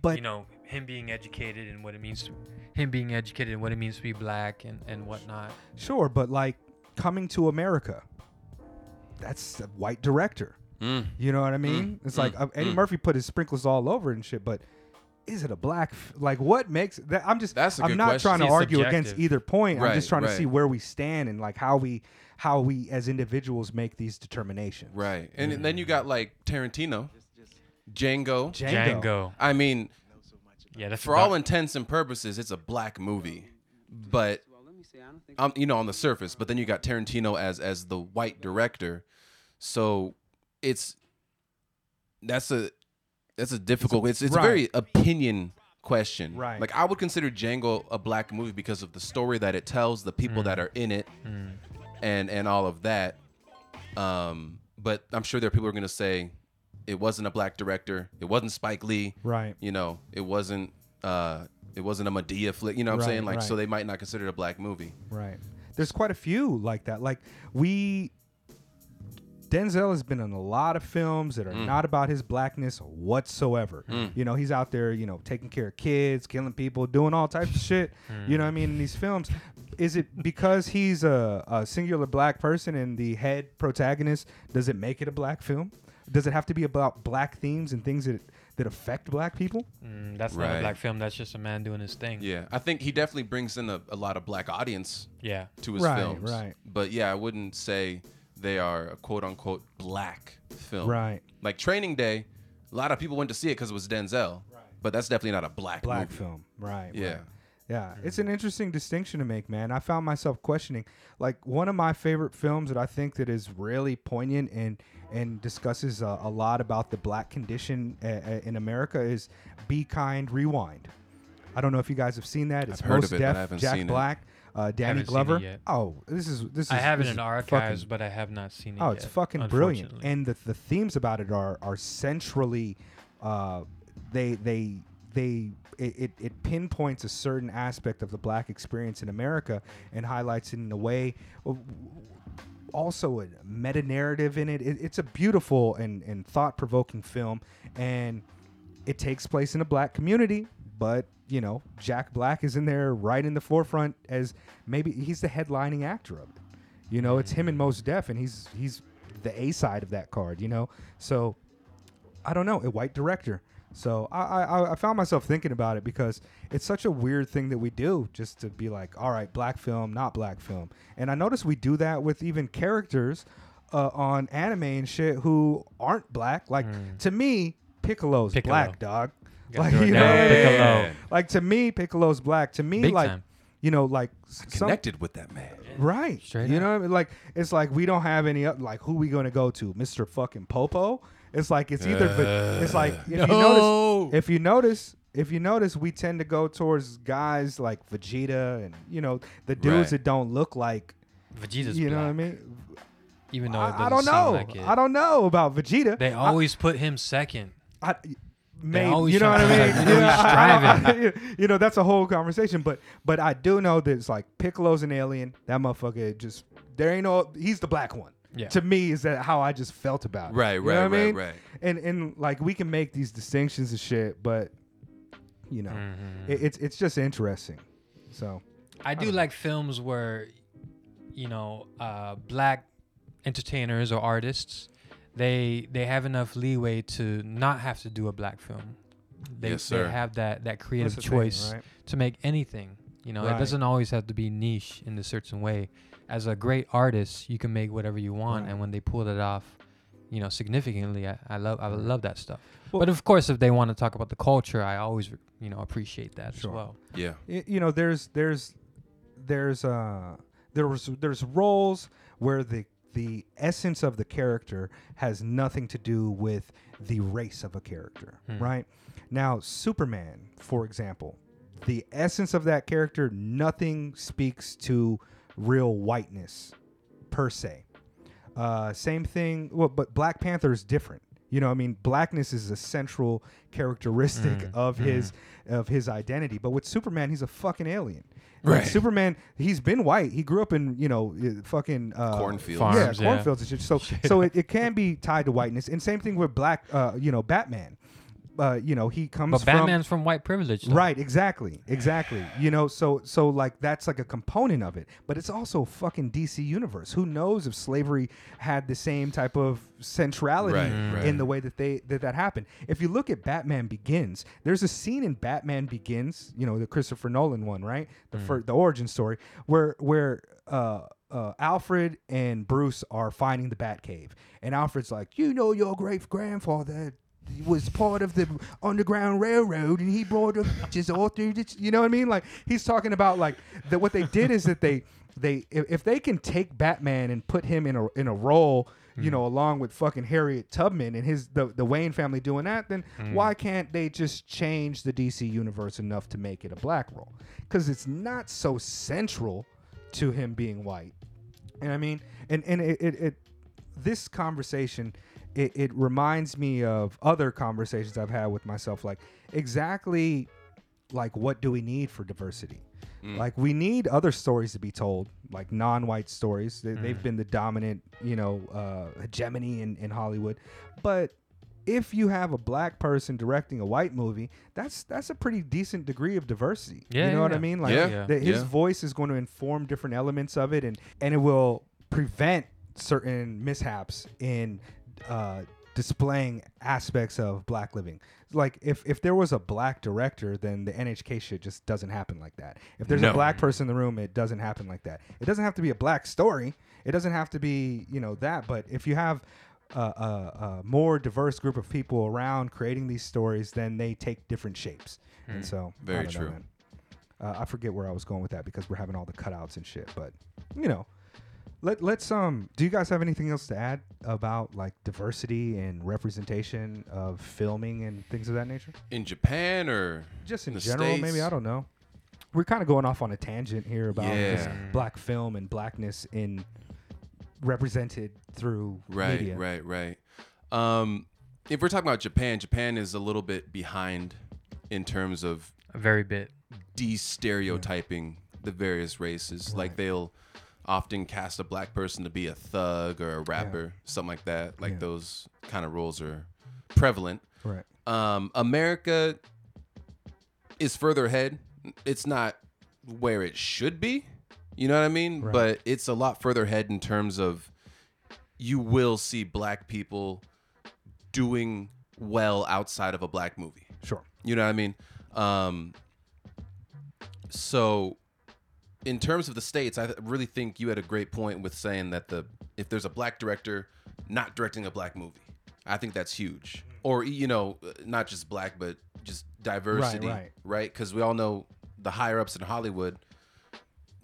Speaker 3: But
Speaker 2: you know him being educated and what it means to him being educated and what it means to be black and and whatnot.
Speaker 3: sure, but like coming to America, that's a white director.
Speaker 4: Mm.
Speaker 3: You know what I mean? it's like
Speaker 4: mm,
Speaker 3: uh, Eddie
Speaker 4: mm.
Speaker 3: Murphy put his sprinkles all over and shit, but. Is it a black? F- like what makes that? I'm just.
Speaker 4: That's a
Speaker 3: I'm
Speaker 4: good
Speaker 3: not
Speaker 4: question.
Speaker 3: trying to
Speaker 2: It's
Speaker 3: argue against either point. I'm
Speaker 4: Right,
Speaker 3: just trying to
Speaker 4: right.
Speaker 3: see where we stand and like how we, how we as individuals make these determinations.
Speaker 4: Right. And then you got like Tarantino, Django.
Speaker 3: Django.
Speaker 2: Django.
Speaker 4: I mean,
Speaker 2: Yeah, that's
Speaker 4: for all intents and purposes, it's a black movie, but um, you know, on the surface. But then you got Tarantino as as the white director, so it's that's a that's a difficult. It's it's, a
Speaker 3: right.
Speaker 4: very opinion question.
Speaker 3: Right.
Speaker 4: Like I would consider Django a black movie because of the story that it tells, the people that are in it,
Speaker 2: Mm.
Speaker 4: and and all of that. Um, but I'm sure there are people who are going to say it wasn't a black director. It wasn't Spike Lee.
Speaker 3: Right.
Speaker 4: You know, it wasn't. Uh, it wasn't a Madea flick. You know what I'm
Speaker 3: Right,
Speaker 4: saying? Like, so they might not consider it a black movie.
Speaker 3: Right. There's quite a few like that. Like we Denzel has been in a lot of films that are
Speaker 4: Mm.
Speaker 3: not about his blackness whatsoever. You know, he's out there, you know, taking care of kids, killing people, doing all types of shit. You know what I mean? In these films, is it because he's a, a singular black person and the head protagonist? Does it make it a black film? Does it have to be about black themes and things that that affect black people?
Speaker 2: Mm, that's not a black film. That's just a man doing his thing.
Speaker 4: Yeah, I think he definitely brings in a, a lot of black audience
Speaker 2: Yeah.
Speaker 4: to his
Speaker 3: Right,
Speaker 4: films.
Speaker 3: right.
Speaker 4: But yeah, I wouldn't say they are a quote unquote black film.
Speaker 3: Right.
Speaker 4: Like Training Day, a lot of people went to see it because it was Denzel.
Speaker 3: Right.
Speaker 4: But that's definitely not a black,
Speaker 3: Black
Speaker 4: movie.
Speaker 3: film. Right.
Speaker 4: Yeah.
Speaker 3: right. Yeah, it's an interesting distinction to make, man. I found myself questioning, like one of my favorite films that I think that is really poignant and and discusses uh, a lot about the black condition uh, uh, in America is "Be Kind, Rewind." I don't know if you guys have seen that. It's
Speaker 4: I've heard
Speaker 3: Mos
Speaker 4: of it,
Speaker 3: Def,
Speaker 4: haven't
Speaker 3: Jack
Speaker 4: seen it.
Speaker 3: Uh, Danny
Speaker 2: Haven't seen it
Speaker 3: Glover.
Speaker 2: yet.
Speaker 3: Oh, this is this is.
Speaker 2: I have it in archives,
Speaker 3: fucking-
Speaker 2: but I have not seen it.
Speaker 3: Oh,
Speaker 2: yet,
Speaker 3: it's fucking brilliant, and the the themes about it are are centrally, uh, they they they it, it, it pinpoints a certain aspect of the black experience in America and highlights it in a way. Also, a meta narrative in it. it. It's a beautiful and and thought provoking film, and it takes place in a black community, but you know Jack Black is in there right in the forefront as maybe he's the headlining actor of it. You know, it's him and Mos Def, and he's he's the A side of that card. You know, so I don't know a white director. So I, I I found myself thinking about it because it's such a weird thing that we do just to be like, all right, black film, not black film, and I notice we do that with even characters uh, on anime and shit who aren't black. Like to me, Piccolo's
Speaker 2: Piccolo.
Speaker 3: black, dog.
Speaker 2: Gotta
Speaker 3: Like
Speaker 2: throw
Speaker 3: you know,
Speaker 2: down.
Speaker 3: what I mean?
Speaker 2: Piccolo.
Speaker 3: like to me, Piccolo's black. To me,
Speaker 2: Big
Speaker 3: like
Speaker 2: time.
Speaker 3: you know, like s- some-
Speaker 4: Connected with that man.
Speaker 3: Right.
Speaker 2: Straight
Speaker 3: you
Speaker 2: up.
Speaker 3: know, what I mean? like it's like we don't have any oth- like who we gonna go to, Mister Fucking Popo. It's like it's either, but it's like if you
Speaker 4: uh,
Speaker 3: notice, if you notice, if you notice, we tend to go towards guys like Vegeta and you know the dudes
Speaker 4: Right.
Speaker 3: that don't look like
Speaker 2: Vegeta's
Speaker 3: you know what I mean.
Speaker 2: Even though
Speaker 3: I, I
Speaker 2: doesn't
Speaker 3: don't
Speaker 2: seem
Speaker 3: know.
Speaker 2: like it.
Speaker 3: I don't know about Vegeta.
Speaker 2: They
Speaker 3: I-
Speaker 2: always put him second.
Speaker 3: I, maybe,
Speaker 2: always
Speaker 3: you know what I mean?
Speaker 2: like,
Speaker 3: You
Speaker 2: you
Speaker 3: know,
Speaker 2: know,
Speaker 3: I- I- you know, that's a whole conversation. But but I do know that it's like Piccolo's an alien. That motherfucker just there ain't no. He's the black one.
Speaker 2: Yeah.
Speaker 3: To me, is that how I just felt about it.
Speaker 4: Right,
Speaker 3: You know
Speaker 4: right,
Speaker 3: what I
Speaker 4: right,
Speaker 3: mean?
Speaker 4: right.
Speaker 3: And and like we can make these distinctions and shit, but you know,
Speaker 2: Mhm.
Speaker 3: it, it's it's just interesting. So
Speaker 2: I do like films where, you know, uh, black entertainers or artists, they they have enough leeway to not have to do a black film. They,
Speaker 4: Yes, sir.
Speaker 2: they have that that creative
Speaker 3: that's the thing,
Speaker 2: choice
Speaker 3: right?
Speaker 2: to make anything. You know,
Speaker 3: Right.
Speaker 2: it doesn't always have to be niche in a certain way. As a great artist, you can make whatever you want,
Speaker 3: Right.
Speaker 2: and when they pull it off, you know, significantly, I, I love I love that stuff.
Speaker 3: Well-
Speaker 2: but of course, if they want to talk about the culture, I always you know appreciate that
Speaker 3: Sure.
Speaker 2: as well.
Speaker 4: Yeah.
Speaker 3: y- you know there's there's there's uh there was there's roles where the the essence of the character has nothing to do with the race of a character
Speaker 2: Hmm.
Speaker 3: right? Now superman for example the essence of that character nothing speaks to real whiteness per se. Uh, same thing well but black panther is different. You know i mean blackness is a central characteristic
Speaker 2: Mm,
Speaker 3: of
Speaker 2: mm.
Speaker 3: his of his identity. But with superman he's a fucking alien like
Speaker 4: Right.
Speaker 3: superman he's been white he grew up in you know fucking uh,
Speaker 4: Cornfields.
Speaker 2: Farms,
Speaker 3: yeah
Speaker 2: yeah.
Speaker 3: cornfields and shit so so it, it can be tied to whiteness and same thing with black uh, you know batman uh, you know he comes
Speaker 2: But
Speaker 3: from
Speaker 2: Batman's from white privilege, though.
Speaker 3: Right, exactly, exactly. You know, so so like that's like a component of it, but it's also fucking DC universe. Who knows if slavery had the same type of centrality
Speaker 4: Right,
Speaker 2: Mm.
Speaker 4: right.
Speaker 3: in the way that they that that happened? If you look at Batman Begins, there's a scene in Batman Begins, you know, the Christopher Nolan one, right? The fir- the origin story where where uh uh, Alfred and Bruce are finding the Batcave, and Alfred's like, "You know, your great grandfather was part of the Underground Railroad, and he brought us just all through this. You know what I mean? Like he's talking about like that. What they did is that they they if, they can take Batman and put him in a in a role. You mm. know, along with fucking Harriet Tubman and his the, the Wayne family doing that, then mm. why can't they just change the DC universe enough to make it a black role? Because it's not so central to him being white. And I mean, and and it, it, it this conversation, it, it reminds me of other conversations I've had with myself. Like exactly, like what do we need for diversity? Like we need other stories to be told, like non-white stories. They, They've been the dominant, you know, uh, hegemony in, in Hollywood. But if you have a black person directing a white movie, that's that's a pretty decent degree of diversity.
Speaker 2: Yeah,
Speaker 3: you know
Speaker 2: yeah,
Speaker 3: what I mean? Like
Speaker 4: Yeah.
Speaker 2: Yeah.
Speaker 3: that his
Speaker 4: Yeah.
Speaker 3: voice is going to inform different elements of it, and and it will prevent certain mishaps in uh, displaying aspects of black living. Like if if there was a black director, then the NHK shit just doesn't happen like that. If there's
Speaker 4: No.
Speaker 3: a black person in the room, it doesn't happen like that. It doesn't have to be a black story. It doesn't have to be you know that. But if you have a, a, a more diverse group of people around creating these stories, then they take different shapes. And so
Speaker 4: Very
Speaker 3: know,
Speaker 4: true.
Speaker 3: Uh, I forget where I was going with that because we're having all the cutouts and shit. But you know, let let's um. Do you guys have anything else to add about like diversity and representation of filming and things of that nature?
Speaker 4: In Japan or
Speaker 3: Just in
Speaker 4: The
Speaker 3: general, maybe I don't know. We're kind of going off on a tangent here about just
Speaker 4: Yeah.
Speaker 3: black film and blackness in represented through
Speaker 4: right,
Speaker 3: media.
Speaker 4: right, right. Um, if we're talking about Japan, Japan is a little bit behind in terms of
Speaker 2: A very bit.
Speaker 4: de-stereotyping the various races. Like they'll often cast a black person to be a thug or a rapper, something like that. Like
Speaker 3: Yeah.
Speaker 4: those kind of roles are prevalent.
Speaker 3: Right.
Speaker 4: Um, America is further ahead. It's not where it should be. You know what I mean?
Speaker 3: Right.
Speaker 4: But it's a lot further ahead in terms of you will see black people doing well outside of a black movie.
Speaker 3: Sure.
Speaker 4: You know what I mean? Um, so, in terms of the states, I really think you had a great point with saying that the if there's a black director not directing a black movie, I think that's huge. Or you know, uh, not just black, but just diversity,
Speaker 3: right.
Speaker 4: right? Because we all know the higher ups in Hollywood,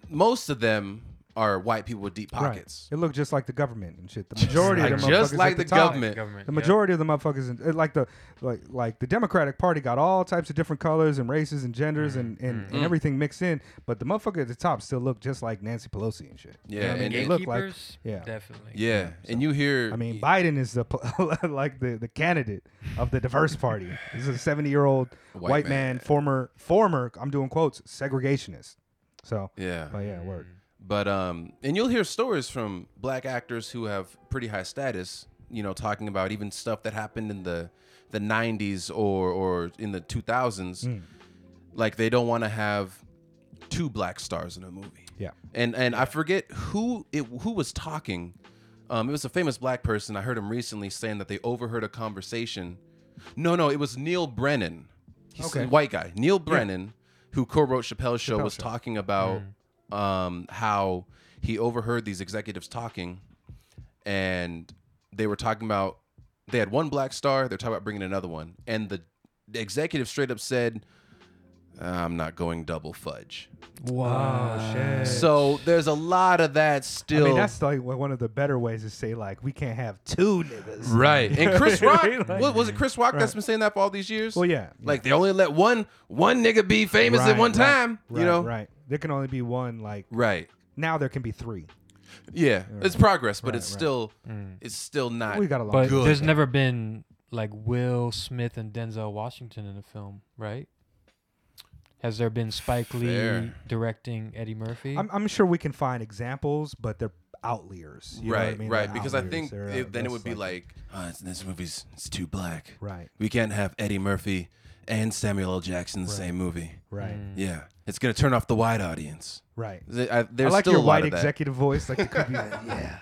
Speaker 4: most of them are white people with deep pockets.
Speaker 3: Right. It looked just like the government and shit. The majority
Speaker 4: Like
Speaker 3: of them
Speaker 4: just
Speaker 3: motherfuckers
Speaker 4: like
Speaker 3: at
Speaker 4: the
Speaker 3: top-
Speaker 4: government.
Speaker 2: Government.
Speaker 3: The
Speaker 2: yeah.
Speaker 3: majority of the motherfuckers, in, it- like the like like the Democratic Party, got all types of different colors and races and genders mm-hmm. and, and, and mm-hmm. everything mixed in. But the motherfucker at the top still look just like Nancy Pelosi and shit. You know
Speaker 4: Yeah,
Speaker 3: I mean?
Speaker 4: and
Speaker 3: they look like.
Speaker 2: Gatekeepers?
Speaker 3: yeah.
Speaker 2: Definitely.
Speaker 4: Yeah, and you hear,
Speaker 3: I mean, Biden is the like the, the candidate of the diverse party. He's a seventy year old
Speaker 4: White
Speaker 3: white,
Speaker 4: man.
Speaker 3: man, former former. I'm doing quotes, segregationist. So,
Speaker 4: yeah,
Speaker 3: but yeah, word. Mm.
Speaker 4: But um, and you'll hear stories from black actors who have pretty high status. You know, talking about even stuff that happened in the the '90s or or in the 2000s. Like they don't want to have two black stars in a movie.
Speaker 3: Yeah.
Speaker 4: And and I forget who it who was talking. Um, it was a famous black person. I heard him recently saying that they overheard a conversation. No, no, it was Neal Brennan. He's
Speaker 3: Okay.
Speaker 4: a white guy. Neal Brennan, who co-wrote Chappelle's Show,
Speaker 3: Chappelle
Speaker 4: was
Speaker 3: Show.
Speaker 4: talking about
Speaker 3: Mm.
Speaker 4: Um, how he overheard these executives talking, and they were talking about they had one black star. They're talking about bringing another one, and the, the executive straight up said, "I'm not going double fudge."
Speaker 3: Whoa, shit.
Speaker 4: So there's a lot of that still.
Speaker 3: I
Speaker 4: still.
Speaker 3: mean, that's like one of the better ways to say like we can't have two niggas.
Speaker 4: Right. And Chris Rock,
Speaker 3: Like-
Speaker 4: what, was it Chris Rock that's been saying that for all these years?
Speaker 3: Well, yeah.
Speaker 4: Like they only let one one nigga be famous at one
Speaker 3: right,
Speaker 4: time.
Speaker 3: Right,
Speaker 4: you know?
Speaker 3: right. There can only be one. Like
Speaker 4: Right.
Speaker 3: now, there can be three.
Speaker 4: Yeah. It's progress, but
Speaker 3: Right,
Speaker 4: it's
Speaker 3: right.
Speaker 4: still it's still not
Speaker 3: We got a lot
Speaker 2: But
Speaker 4: Good.
Speaker 2: there's never been like Will Smith and Denzel Washington in a film, right? Has there been Spike Lee
Speaker 4: Fair.
Speaker 2: directing Eddie Murphy?
Speaker 3: I'm, I'm sure we can find examples, but they're outliers. You know what
Speaker 4: right,
Speaker 3: I mean?
Speaker 4: right.
Speaker 3: They're
Speaker 4: Because I think
Speaker 3: They're, uh,
Speaker 4: it, then it would be like, oh, this movie's it's too black.
Speaker 3: right,
Speaker 4: We can't have Eddie Murphy and Samuel L. Jackson in the
Speaker 3: Right.
Speaker 4: same movie.
Speaker 3: right,
Speaker 4: Yeah, it's gonna turn off the white audience.
Speaker 3: right.
Speaker 4: Th- I, there's
Speaker 3: I like
Speaker 4: still
Speaker 3: your
Speaker 4: a
Speaker 3: white executive voice, like the creepy. yeah,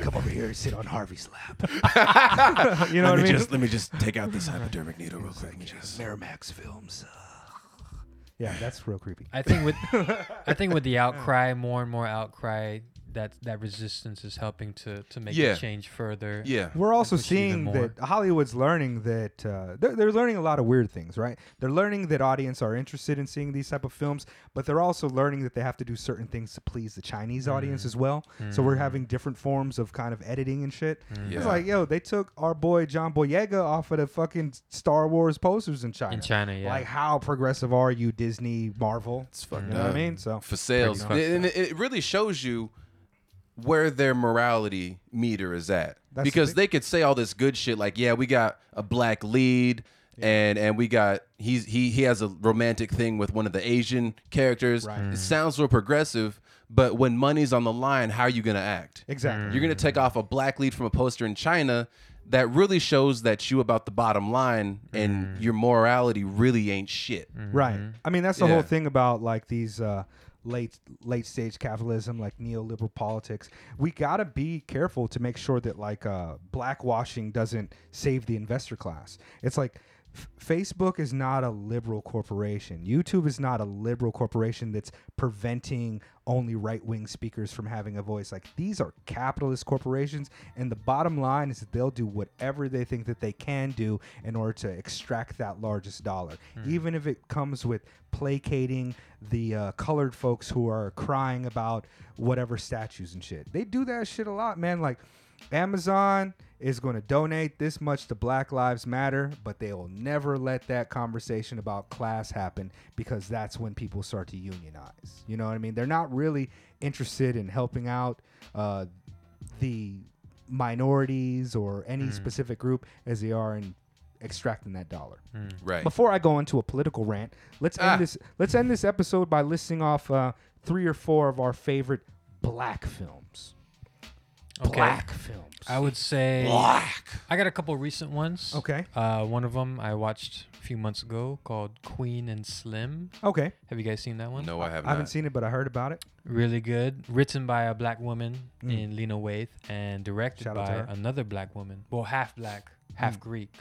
Speaker 3: come over here and sit on Harvey's lap. you know
Speaker 4: let
Speaker 3: what I
Speaker 4: me
Speaker 3: mean?
Speaker 4: just let me just take out this hypodermic needle real quick. Let me just.
Speaker 3: Miramax films. uh, Yeah, that's real creepy.
Speaker 2: I think with I think with the outcry, more and more outcry, that that resistance is helping to to make
Speaker 4: Yeah.
Speaker 2: it change further.
Speaker 4: Yeah.
Speaker 3: We're also
Speaker 2: push it even
Speaker 3: seeing that Hollywood's learning that uh, they're, they're learning a lot of weird things, right? They're learning that audience are interested in seeing these type of films, but they're also learning that they have to do certain things to please the Chinese audience
Speaker 2: Mm.
Speaker 3: as well. So we're having different forms of kind of editing and shit.
Speaker 4: Yeah.
Speaker 3: It's like, yo, they took our boy John Boyega off of the fucking Star Wars posters in China.
Speaker 2: In China, yeah.
Speaker 3: Like, how progressive are you, Disney, Marvel?
Speaker 4: It's fucked
Speaker 3: You know what I mean? So
Speaker 4: for sales. And it, it really shows you where their morality meter is at.
Speaker 3: That's
Speaker 4: because
Speaker 3: thing.
Speaker 4: they could say all this good shit like, yeah, we got a black lead and and we got he's he he has a romantic thing with one of the Asian characters.
Speaker 3: Right. Mm.
Speaker 4: It sounds real progressive, but when money's on the line, how are you gonna act?
Speaker 3: Exactly.
Speaker 4: You're gonna take mm. off a black lead from a poster in China that really shows that you about the bottom line and mm. your morality really ain't shit. Mm-hmm.
Speaker 3: Right. I mean, that's the whole thing about like these uh, late late stage capitalism, like neoliberal politics. We gotta be careful to make sure that like uh, blackwashing doesn't save the investor class. It's like. F- Facebook is not a liberal corporation. YouTube is not a liberal corporation that's preventing only right wing speakers from having a voice. Like these are capitalist corporations, and the bottom line is that they'll do whatever they think that they can do in order to extract that largest dollar, even if it comes with placating the uh, colored folks who are crying about whatever statues and shit. They do that shit a lot, man. Like Amazon is going to donate this much to Black Lives Matter, but they will never let that conversation about class happen because that's when people start to unionize. You know what I mean? They're not really interested in helping out uh, the minorities or any specific group as they are in extracting that dollar.
Speaker 4: Right.
Speaker 3: Before I go into a political rant, let's end
Speaker 4: Ah.
Speaker 3: this. Let's end this episode by listing off uh, three or four of our favorite black films.
Speaker 2: Okay.
Speaker 3: Black films.
Speaker 2: I would say
Speaker 4: Black.
Speaker 2: I got a couple recent ones.
Speaker 3: Okay.
Speaker 2: Uh, one of them I watched a few months ago called Queen and Slim.
Speaker 3: Okay.
Speaker 2: Have you guys seen that one?
Speaker 4: No, I have not.
Speaker 3: I haven't seen it, but I heard about it.
Speaker 2: Really good. Written by a black woman
Speaker 3: Mm.
Speaker 2: in Lena Waithe and directed
Speaker 3: Shout
Speaker 2: by another black woman. Well, half black, half
Speaker 3: Mm.
Speaker 2: Greek.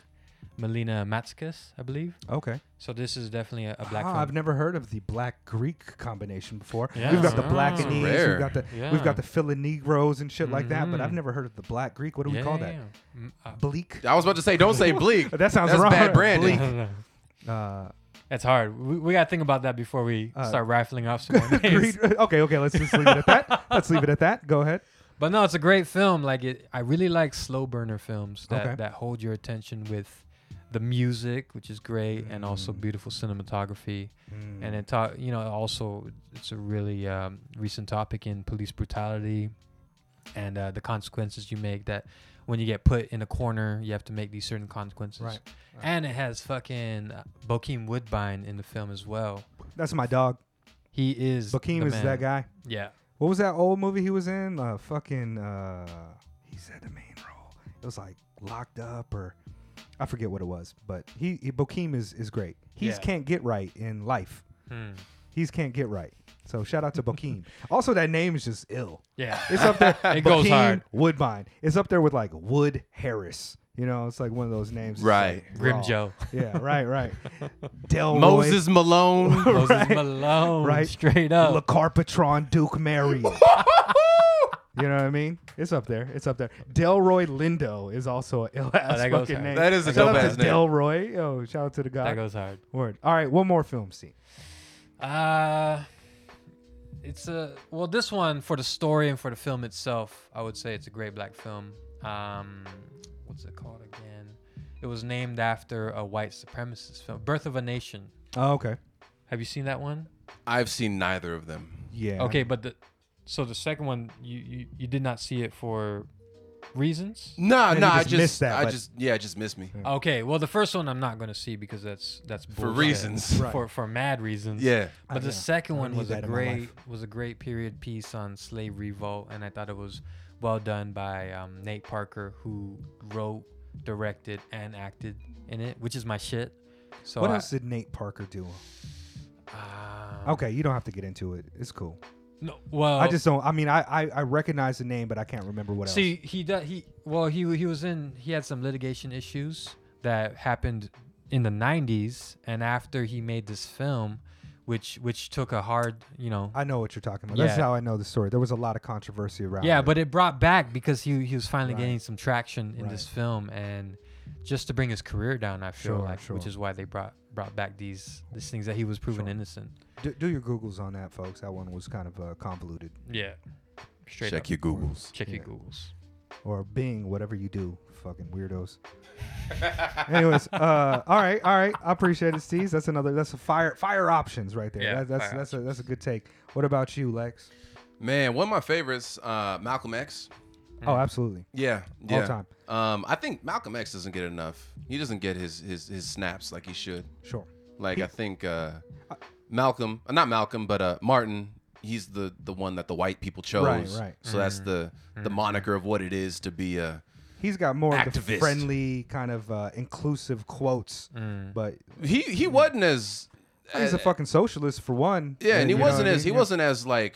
Speaker 2: Melina Matsoukas, I believe.
Speaker 3: Okay.
Speaker 2: So this is definitely a, a black
Speaker 3: Ah. I've never heard of the black Greek combination before.
Speaker 2: Yeah.
Speaker 3: We've got the
Speaker 2: black
Speaker 3: Blackanese,
Speaker 4: Rare.
Speaker 3: we've got the
Speaker 2: Yeah.
Speaker 3: we've got the Philanegroes and shit like that, but I've
Speaker 2: Mhm.
Speaker 3: never heard of the black Greek. What do we call that?
Speaker 2: Yeah. Mm, uh,
Speaker 3: Bleak.
Speaker 4: I was about to say, don't say bleak.
Speaker 3: That sounds
Speaker 4: That's
Speaker 3: wrong.
Speaker 4: bad branding.
Speaker 3: Bleak. Uh,
Speaker 2: That's hard. We, we got to think about that before we
Speaker 3: Uh,
Speaker 2: start rifling off some more names.
Speaker 3: Okay, okay. Let's just leave it at that. Let's leave it at that. Go ahead.
Speaker 2: But no, it's a great film. Like it, I really like slow burner films that,
Speaker 3: Okay.
Speaker 2: that hold your attention with the music, which is great, and also
Speaker 3: Mm.
Speaker 2: beautiful cinematography. And it talk, you know, also it's a really um, recent topic in police brutality and uh, the consequences you make. That when you get put in a corner, you have to make these certain consequences.
Speaker 3: Right.
Speaker 2: And it has fucking uh, Bokeem Woodbine in the film as well.
Speaker 3: That's my dog.
Speaker 2: He is. Bokeem
Speaker 3: is
Speaker 2: man.
Speaker 3: that guy.
Speaker 2: Yeah.
Speaker 3: What was that old movie he was in? Uh, fucking. Uh, he said the main role. It was like Locked Up or I forget what it was, but he, he Bokeem is is great. He's
Speaker 2: Yeah.
Speaker 3: can't get right in life.
Speaker 2: Hmm.
Speaker 3: He's can't get right. So shout out to Bokeem. also, that name is just ill.
Speaker 2: Yeah.
Speaker 3: It's up there.
Speaker 2: It goes
Speaker 3: Bokeem
Speaker 2: hard.
Speaker 3: Woodbine. It's up there with like Wood Harris. You know, it's like one of those names. that's,
Speaker 4: Right.
Speaker 3: like,
Speaker 2: Grim
Speaker 3: raw.
Speaker 2: Joe.
Speaker 3: Yeah, right, right. Delroy.
Speaker 4: Moses Malone.
Speaker 2: Moses
Speaker 3: Right.
Speaker 2: Malone.
Speaker 3: Right.
Speaker 2: Straight up.
Speaker 3: Le Carpatron Duke Mary. You know what I mean? It's up there. It's up there. Delroy Lindo is also a ill ass
Speaker 2: that goes
Speaker 3: fucking
Speaker 2: hard.
Speaker 3: name.
Speaker 4: That is a
Speaker 3: shout out
Speaker 4: dope-ass
Speaker 3: to
Speaker 4: name.
Speaker 3: Delroy. Oh, shout out to the guy.
Speaker 2: that goes hard.
Speaker 3: Word. All right, one more film scene.
Speaker 2: Uh it's a well this one for the story and for the film itself, I would say it's a great black film. Um what's it called again? It was named after a white supremacist film, Birth of a Nation.
Speaker 3: Oh, okay.
Speaker 2: Have you seen that one?
Speaker 4: I've seen neither of them.
Speaker 3: Yeah.
Speaker 2: Okay, but the so the second one you you, you did not see it for reasons?
Speaker 4: Nah,
Speaker 3: no,
Speaker 4: nah. I
Speaker 3: just
Speaker 4: just,
Speaker 3: missed that,
Speaker 4: I
Speaker 3: but-
Speaker 4: just, yeah, it just missed me.
Speaker 2: Okay, well the first one I'm not going to see because that's that's
Speaker 4: For
Speaker 2: bullshit.
Speaker 4: reasons.
Speaker 3: Right.
Speaker 2: For for mad reasons.
Speaker 4: Yeah.
Speaker 2: But
Speaker 3: I-
Speaker 2: the
Speaker 3: yeah,
Speaker 2: second
Speaker 3: I
Speaker 2: one
Speaker 3: need
Speaker 2: was a
Speaker 3: that in my
Speaker 2: great
Speaker 3: life.
Speaker 2: was a great period piece on slave revolt, and I thought it was well done by um, Nate Parker, who wrote, directed, and acted in it, which is my shit. So
Speaker 3: what
Speaker 2: I,
Speaker 3: else did Nate Parker do?
Speaker 2: um,
Speaker 3: Okay, you don't have to get into it. It's cool.
Speaker 2: No, well,
Speaker 3: I just don't. I mean, I, I I recognize the name, but I can't remember what else.
Speaker 2: see he does he well he he was in he had some litigation issues that happened in the 90s, and after he made this film, which which took a hard you know.
Speaker 3: I know what you're talking about. That's
Speaker 2: Yeah.
Speaker 3: how I know the story. There was a lot of controversy around.
Speaker 2: Yeah,
Speaker 3: it.
Speaker 2: but it brought back because he he was finally
Speaker 3: Right.
Speaker 2: getting some traction in this
Speaker 3: Right.
Speaker 2: film, and just to bring his career down, I feel
Speaker 3: Sure,
Speaker 2: like, which is why they brought brought back these these things that he was proven
Speaker 3: Sure.
Speaker 2: innocent.
Speaker 3: do, do your googles on that, folks. That one was kind of uh, convoluted.
Speaker 2: Yeah, straight
Speaker 4: Check
Speaker 2: up.
Speaker 4: your Googles.
Speaker 2: Check your Googles.
Speaker 3: or Bing, whatever you do, fucking weirdos. Anyways, uh, all right, all right. I appreciate it, Steve. That's another. That's a fire fire options right there.
Speaker 2: Yeah,
Speaker 3: That- that's
Speaker 2: fire
Speaker 3: that's a that's a good take. What about you, Lex?
Speaker 4: Man, one of my favorites, uh, Malcolm X.
Speaker 3: Oh, absolutely.
Speaker 4: Yeah,
Speaker 3: All
Speaker 4: yeah.
Speaker 3: time.
Speaker 4: Um, I think Malcolm X doesn't get enough. He doesn't get his his his snaps like he should.
Speaker 3: Sure.
Speaker 4: Like I think uh, Malcolm, uh, not Malcolm, but uh, Martin. He's the the one that the white people chose.
Speaker 3: Right, right.
Speaker 4: So that's the the moniker of what it is to be a.
Speaker 3: He's got more of the
Speaker 4: Activist.
Speaker 3: friendly kind of uh, inclusive quotes,
Speaker 2: Mm.
Speaker 3: but
Speaker 4: He he wasn't as.
Speaker 3: he's a fucking socialist for one.
Speaker 4: Yeah, and he
Speaker 3: you know
Speaker 4: wasn't
Speaker 3: I
Speaker 4: as he?
Speaker 3: Yeah.
Speaker 4: wasn't as like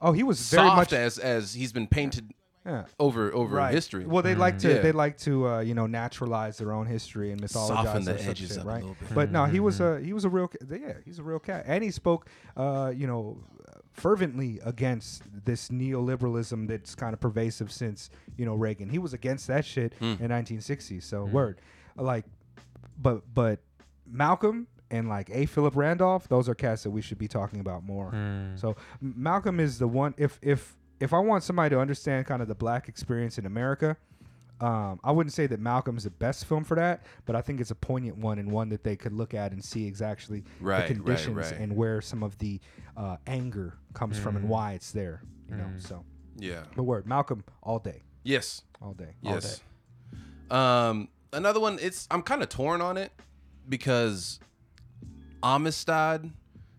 Speaker 3: Oh, he was very
Speaker 4: soft
Speaker 3: much
Speaker 4: as as he's been painted
Speaker 3: yeah.
Speaker 4: over over
Speaker 3: right.
Speaker 4: history.
Speaker 3: Well, they like to
Speaker 4: Yeah.
Speaker 3: they like to uh, you know naturalize their own history and mythologize
Speaker 4: Soften the
Speaker 3: that sort of
Speaker 4: edges
Speaker 3: shit,
Speaker 4: up a
Speaker 3: right?
Speaker 4: little bit.
Speaker 3: But no, he was a he was a real ca- yeah he's a real cat, and he spoke uh, you know fervently against this neoliberalism that's kind of pervasive since you know Reagan. He was against that shit
Speaker 4: Hmm.
Speaker 3: in 1960. So word, like, but but Malcolm and like A. Philip Randolph, those are cats that we should be talking about more.
Speaker 2: Mm.
Speaker 3: So M- Malcolm is the one. If if if I want somebody to understand kind of the black experience in America, um, I wouldn't say that Malcolm's the best film for that, but I think it's a poignant one and one that they could look at and see exactly
Speaker 4: Right, right,
Speaker 3: the conditions
Speaker 4: right.
Speaker 3: and where some of the uh, anger comes from and why it's there. You know,
Speaker 2: Mm.
Speaker 3: so
Speaker 4: yeah.
Speaker 3: the word Malcolm all day,
Speaker 4: Yes.
Speaker 3: all day, all
Speaker 4: Yes.
Speaker 3: day.
Speaker 4: Um, another one. It's I'm kind of torn on it because Amistad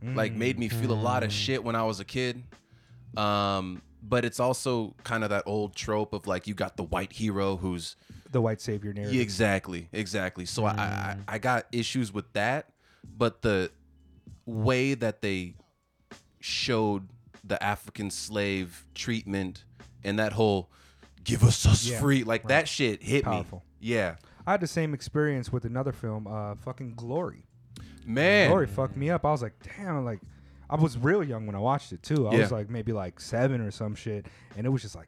Speaker 4: like made me feel a lot of shit when I was a kid. Um, but it's also kind of that old trope of like you got the white hero who's
Speaker 3: The white savior narrative.
Speaker 4: yeah, exactly, exactly. So I, I I got issues with that, but the way that they showed the African slave treatment and that whole give us us
Speaker 3: Yeah,
Speaker 4: free like
Speaker 3: right.
Speaker 4: that shit hit
Speaker 3: Powerful.
Speaker 4: me. Yeah,
Speaker 3: I had the same experience with another film, uh, fucking Glory.
Speaker 4: man.
Speaker 3: Glory fucked me up. I was like, damn, like I was real young when I watched it too. I
Speaker 4: Yeah.
Speaker 3: was like maybe like seven or some shit, and it was just like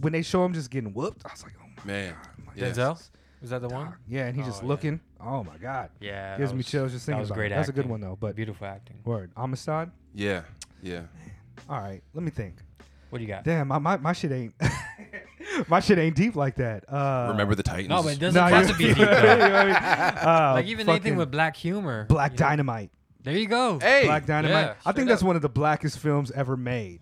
Speaker 3: when they show him just getting whooped, I was like, oh my
Speaker 4: Man.
Speaker 3: god, I'm like,
Speaker 4: Yeah.
Speaker 2: Denzel? Is that the one?
Speaker 3: Yeah, and he's oh, just
Speaker 2: Oh, yeah.
Speaker 3: looking. Oh my god,
Speaker 2: Yeah.
Speaker 3: gives
Speaker 2: that
Speaker 3: me
Speaker 2: was-
Speaker 3: chills just
Speaker 2: that
Speaker 3: thinking
Speaker 2: was
Speaker 3: about
Speaker 2: great
Speaker 3: it. That's a good one though. But
Speaker 2: Beautiful acting.
Speaker 3: word, Amistad.
Speaker 4: Yeah, yeah.
Speaker 3: All right, let me think.
Speaker 2: What do you got?
Speaker 3: Damn, my my, my shit ain't my shit ain't deep like that. Uh,
Speaker 4: Remember the Titans?
Speaker 2: No, but it doesn't
Speaker 3: nah,
Speaker 2: have to be deep.
Speaker 3: you know I mean? Uh,
Speaker 2: like even anything with black humor.
Speaker 3: Black
Speaker 2: you know?
Speaker 3: Dynamite.
Speaker 2: There you go.
Speaker 4: hey,
Speaker 3: Black Dynamite.
Speaker 2: Yeah,
Speaker 3: I
Speaker 2: straight
Speaker 3: think that's
Speaker 2: up.
Speaker 3: one of the blackest films ever made.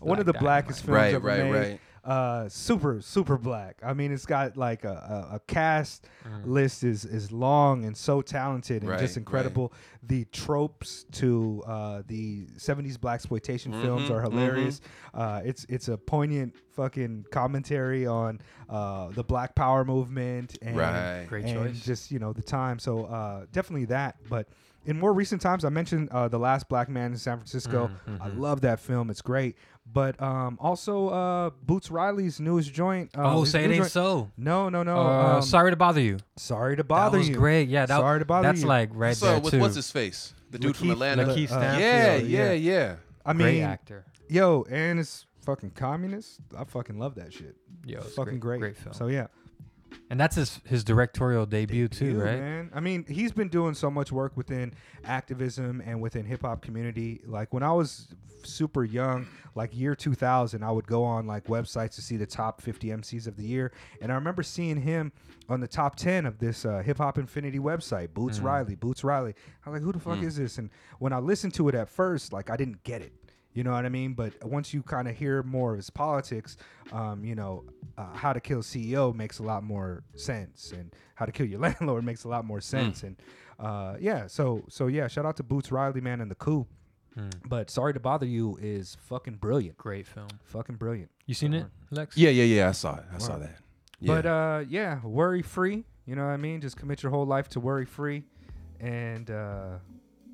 Speaker 3: one of the
Speaker 2: Black
Speaker 3: blackest films
Speaker 4: Right,
Speaker 3: ever
Speaker 4: right,
Speaker 3: made.
Speaker 4: right.
Speaker 3: Uh, super, super black. I mean, it's got like a, a, a cast list is is long and so talented and
Speaker 4: Right,
Speaker 3: just
Speaker 4: right.
Speaker 3: incredible. The tropes to uh, the '70s black exploitation films
Speaker 4: Mhm,
Speaker 3: are hilarious. Uh, it's it's a poignant fucking commentary on uh, the Black Power movement and
Speaker 4: Right.
Speaker 2: Great
Speaker 3: and
Speaker 2: choice.
Speaker 3: just you know the time. So uh, definitely that. But in more recent times, I mentioned uh, the Last Black Man in San Francisco. I love that film. It's great. But um, also uh, Boots Riley's newest joint. Uh,
Speaker 2: oh, say it ain't
Speaker 3: joint-
Speaker 2: so.
Speaker 3: No, no, no.
Speaker 2: Uh,
Speaker 3: um,
Speaker 2: sorry to bother you.
Speaker 3: sorry to bother
Speaker 2: that was
Speaker 3: you.
Speaker 2: great. Yeah, that,
Speaker 3: Sorry to bother
Speaker 2: that's
Speaker 3: you.
Speaker 2: like right
Speaker 4: so
Speaker 2: there
Speaker 4: with
Speaker 2: too.
Speaker 4: what's his face? The dude from Atlanta.
Speaker 2: LaKeith
Speaker 3: uh,
Speaker 2: Stanfield.
Speaker 4: yeah,
Speaker 3: yeah.
Speaker 4: yeah, yeah.
Speaker 3: I
Speaker 2: great actor.
Speaker 3: yo, and it's fucking communist. I fucking love that shit.
Speaker 2: Yo, it's
Speaker 3: fucking great.
Speaker 2: Great film.
Speaker 3: So yeah,
Speaker 2: and that's his his directorial debut too, right?
Speaker 3: Man, I mean, he's been doing so much work within activism and within hip hop community. Like when I was super young, like year 2000, I would go on like websites to see the top 50 MCs of the year, and I remember seeing him on the top 10 of this uh, Hip Hop Infinity website, Boots Riley, Boots Riley. I was like, who the fuck is this? And when I listened to it at first, like I didn't get it. You know what I mean? But once you kind of hear more of his politics, um, you know, uh, how to kill CEO makes a lot more sense, and how to kill your landlord makes a lot more sense. And uh, yeah, so so yeah, shout out to Boots Riley, man, and the coup. But sorry to bother you is fucking brilliant,
Speaker 2: Great film.
Speaker 3: fucking brilliant.
Speaker 2: You seen it, Lex?
Speaker 4: Yeah, yeah, yeah. I saw it. I saw that. Yeah.
Speaker 3: But uh, yeah, worry free. You know what I mean? Just commit your whole life to worry free, and uh,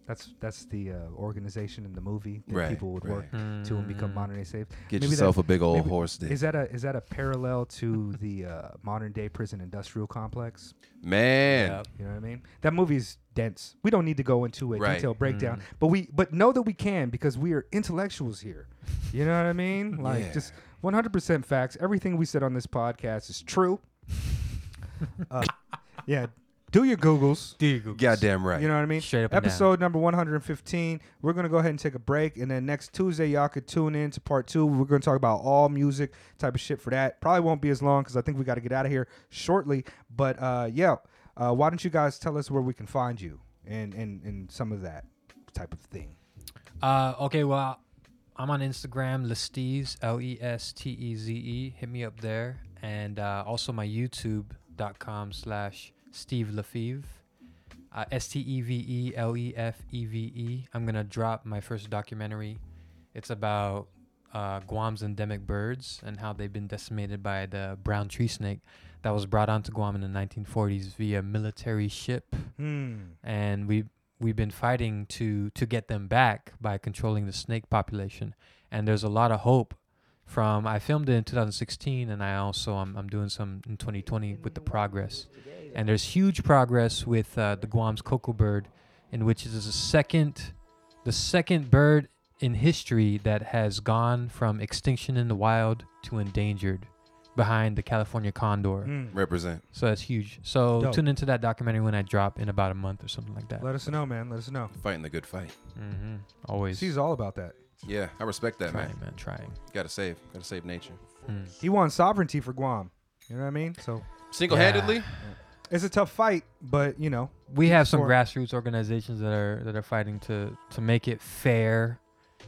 Speaker 3: that's that's the uh, organization in the movie that
Speaker 4: Right,
Speaker 3: people would work
Speaker 2: right.
Speaker 3: to and become
Speaker 2: Mm.
Speaker 3: modern day slaves.
Speaker 4: Get
Speaker 3: maybe
Speaker 4: yourself
Speaker 3: that-
Speaker 4: a big old
Speaker 3: maybe-
Speaker 4: horse dick.
Speaker 3: Is that a is that a parallel to the uh, modern day prison industrial complex?
Speaker 4: Man.
Speaker 2: Yep.
Speaker 3: You know what I mean? That movie's dense. We don't need to go into a
Speaker 4: Right.
Speaker 3: detailed breakdown, but we but know that we can because we are intellectuals here. You know what I mean? Like
Speaker 4: Yeah.
Speaker 3: just 100% facts. Everything we said on this podcast is true. uh, yeah, do your googles.
Speaker 2: Do your Google?
Speaker 4: Goddamn right.
Speaker 3: You know what I mean?
Speaker 2: Straight up and down.
Speaker 3: Episode number 115. We're going to go ahead and take a break. And then next Tuesday, y'all could tune in to part two. We're going to talk about all music type of shit for that. Probably won't be as long because I think we got to get out of here shortly. But uh, yeah, uh, why don't you guys tell us where we can find you and, and, and some of that type of thing?
Speaker 2: Uh, okay, well, I'm on Instagram, Lesteze, L E S T E Z E. Hit me up there. And uh, also my YouTube.com slash Steve Lefeve. Uh, S T E V E L E F E V E. I'm going to drop my first documentary. It's about uh, Guam's endemic birds and how they've been decimated by the brown tree snake that was brought onto Guam in the 1940s via military ship
Speaker 3: Hmm.
Speaker 2: and we we've been fighting to to get them back by controlling the snake population and there's a lot of hope from I filmed it in 2016 and I also I'm, I'm doing some in 2020 with the progress and there's huge progress with uh, the Guam's ko'ko' bird in which it is the second the second bird in history that has gone from extinction in the wild to endangered behind the California condor
Speaker 3: Hmm.
Speaker 4: Represent.
Speaker 2: so that's huge so
Speaker 3: Dope.
Speaker 2: tune into that documentary when I drop in about a month or something like that
Speaker 3: Let us know, man. Let us know.
Speaker 4: Fighting the good fight.
Speaker 2: Mm-hmm. Always.
Speaker 3: He's all about that.
Speaker 4: Yeah, I respect that,
Speaker 2: trying,
Speaker 4: man.
Speaker 2: man. Trying.
Speaker 4: Gotta save. Gotta save nature.
Speaker 2: Mm.
Speaker 3: He won sovereignty for Guam. You know what I mean? So
Speaker 4: Single-handedly.
Speaker 3: it's a tough fight, but you know,
Speaker 2: We have some
Speaker 3: For-
Speaker 2: grassroots organizations that are that are fighting to to make it fair,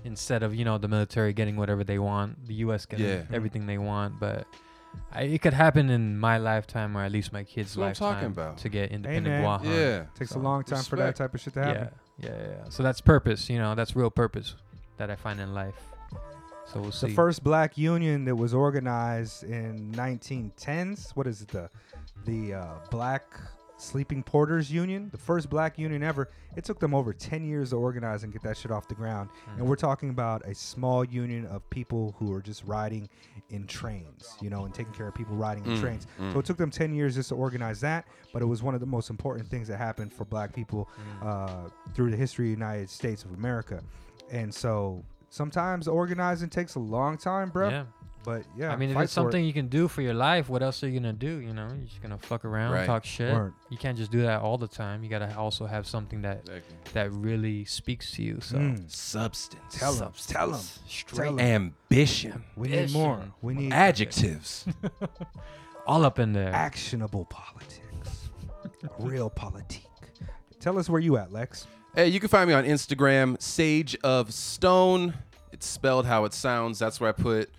Speaker 2: instead of you know the military getting whatever they want, the U.S. getting
Speaker 4: Yeah.
Speaker 2: everything they want. But I, it could happen in my lifetime or at least my kids'
Speaker 4: That's
Speaker 2: lifetime
Speaker 4: talking about.
Speaker 2: to get independent
Speaker 3: man.
Speaker 2: Guam.
Speaker 4: Yeah.
Speaker 3: takes
Speaker 2: So,
Speaker 3: a long time for that type of shit to
Speaker 2: Yeah,
Speaker 3: happen.
Speaker 2: yeah, yeah, yeah. So that's purpose. You know, that's real purpose that I find in life. So we'll see.
Speaker 3: The first black union that was organized in 1910s. What is it? The the uh, Black Sleeping Porters Union, the first black union ever. It took them over 10 years to organize and get that shit off the ground. And we're talking about a small union of people who are just riding in trains, you know, and taking care of people riding in
Speaker 4: Mm,
Speaker 3: trains.
Speaker 4: mm.
Speaker 3: So it took them 10 years just to organize that, but it was one of the most important things that happened for black people uh, through the history of the United States of America. And so sometimes organizing takes a long time, bro.
Speaker 2: Yeah.
Speaker 3: But yeah,
Speaker 2: I mean, if it's
Speaker 3: for it.
Speaker 2: something you can do for your life, what else are you gonna do? You know, you're just gonna fuck around,
Speaker 4: Right.
Speaker 2: talk shit.
Speaker 3: Word.
Speaker 2: You can't just do that all the time. You gotta also have something that
Speaker 4: Exactly.
Speaker 2: that really speaks to you. So
Speaker 3: Mm.
Speaker 4: Substance.
Speaker 3: Tell 'em,
Speaker 2: substance,
Speaker 3: tell 'em,
Speaker 2: straight,
Speaker 3: tell 'em.
Speaker 4: Ambition.
Speaker 3: we need more. We need
Speaker 4: Adjectives.
Speaker 2: all up in there.
Speaker 3: actionable politics, real politique. Tell us where you at, Lex.
Speaker 4: Hey, you can find me on Instagram, Sage of Stone. It's spelled how it sounds. That's where I put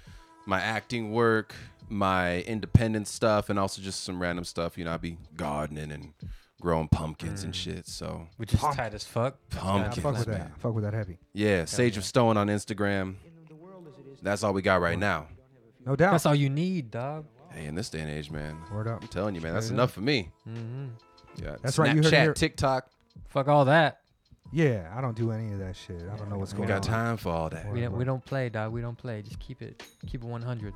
Speaker 4: my acting work, my independent stuff, and also just some random stuff. You know, I be gardening and growing pumpkins and shit. So
Speaker 2: which is
Speaker 3: Pump.
Speaker 2: tight as fuck.
Speaker 3: I
Speaker 4: Pumpkins,
Speaker 3: fuck with
Speaker 4: man.
Speaker 3: that. Fuck with that heavy.
Speaker 4: yeah, Sage of Stone on Instagram. That's all we got right now.
Speaker 3: No doubt.
Speaker 2: That's all you need, dog.
Speaker 4: Hey, in this day and age, man,
Speaker 3: Word up.
Speaker 4: I'm telling you, man, that's
Speaker 2: Straight
Speaker 4: enough for me.
Speaker 2: hmm
Speaker 4: Yeah,
Speaker 3: That's right, you heard it
Speaker 4: Snapchat, TikTok.
Speaker 2: Fuck all that.
Speaker 3: Yeah, I don't do any of that shit. I don't know what's going on.
Speaker 4: We
Speaker 3: going
Speaker 4: got
Speaker 3: on.
Speaker 4: time for all that.
Speaker 2: We don't, we don't play, dog. We don't play. Just keep it keep it 100.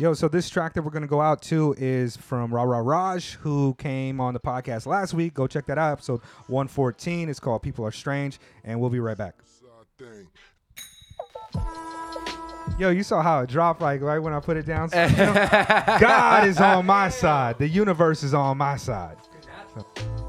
Speaker 3: Yo, so this track that we're gonna go out to is from Ra Ra Raj, who came on the podcast last week. Go check that out, episode 114. It's called People Are Strange, and we'll be right back. Yo, you saw how it dropped, like right when I put it down. God is on my side. The universe is on my side. So-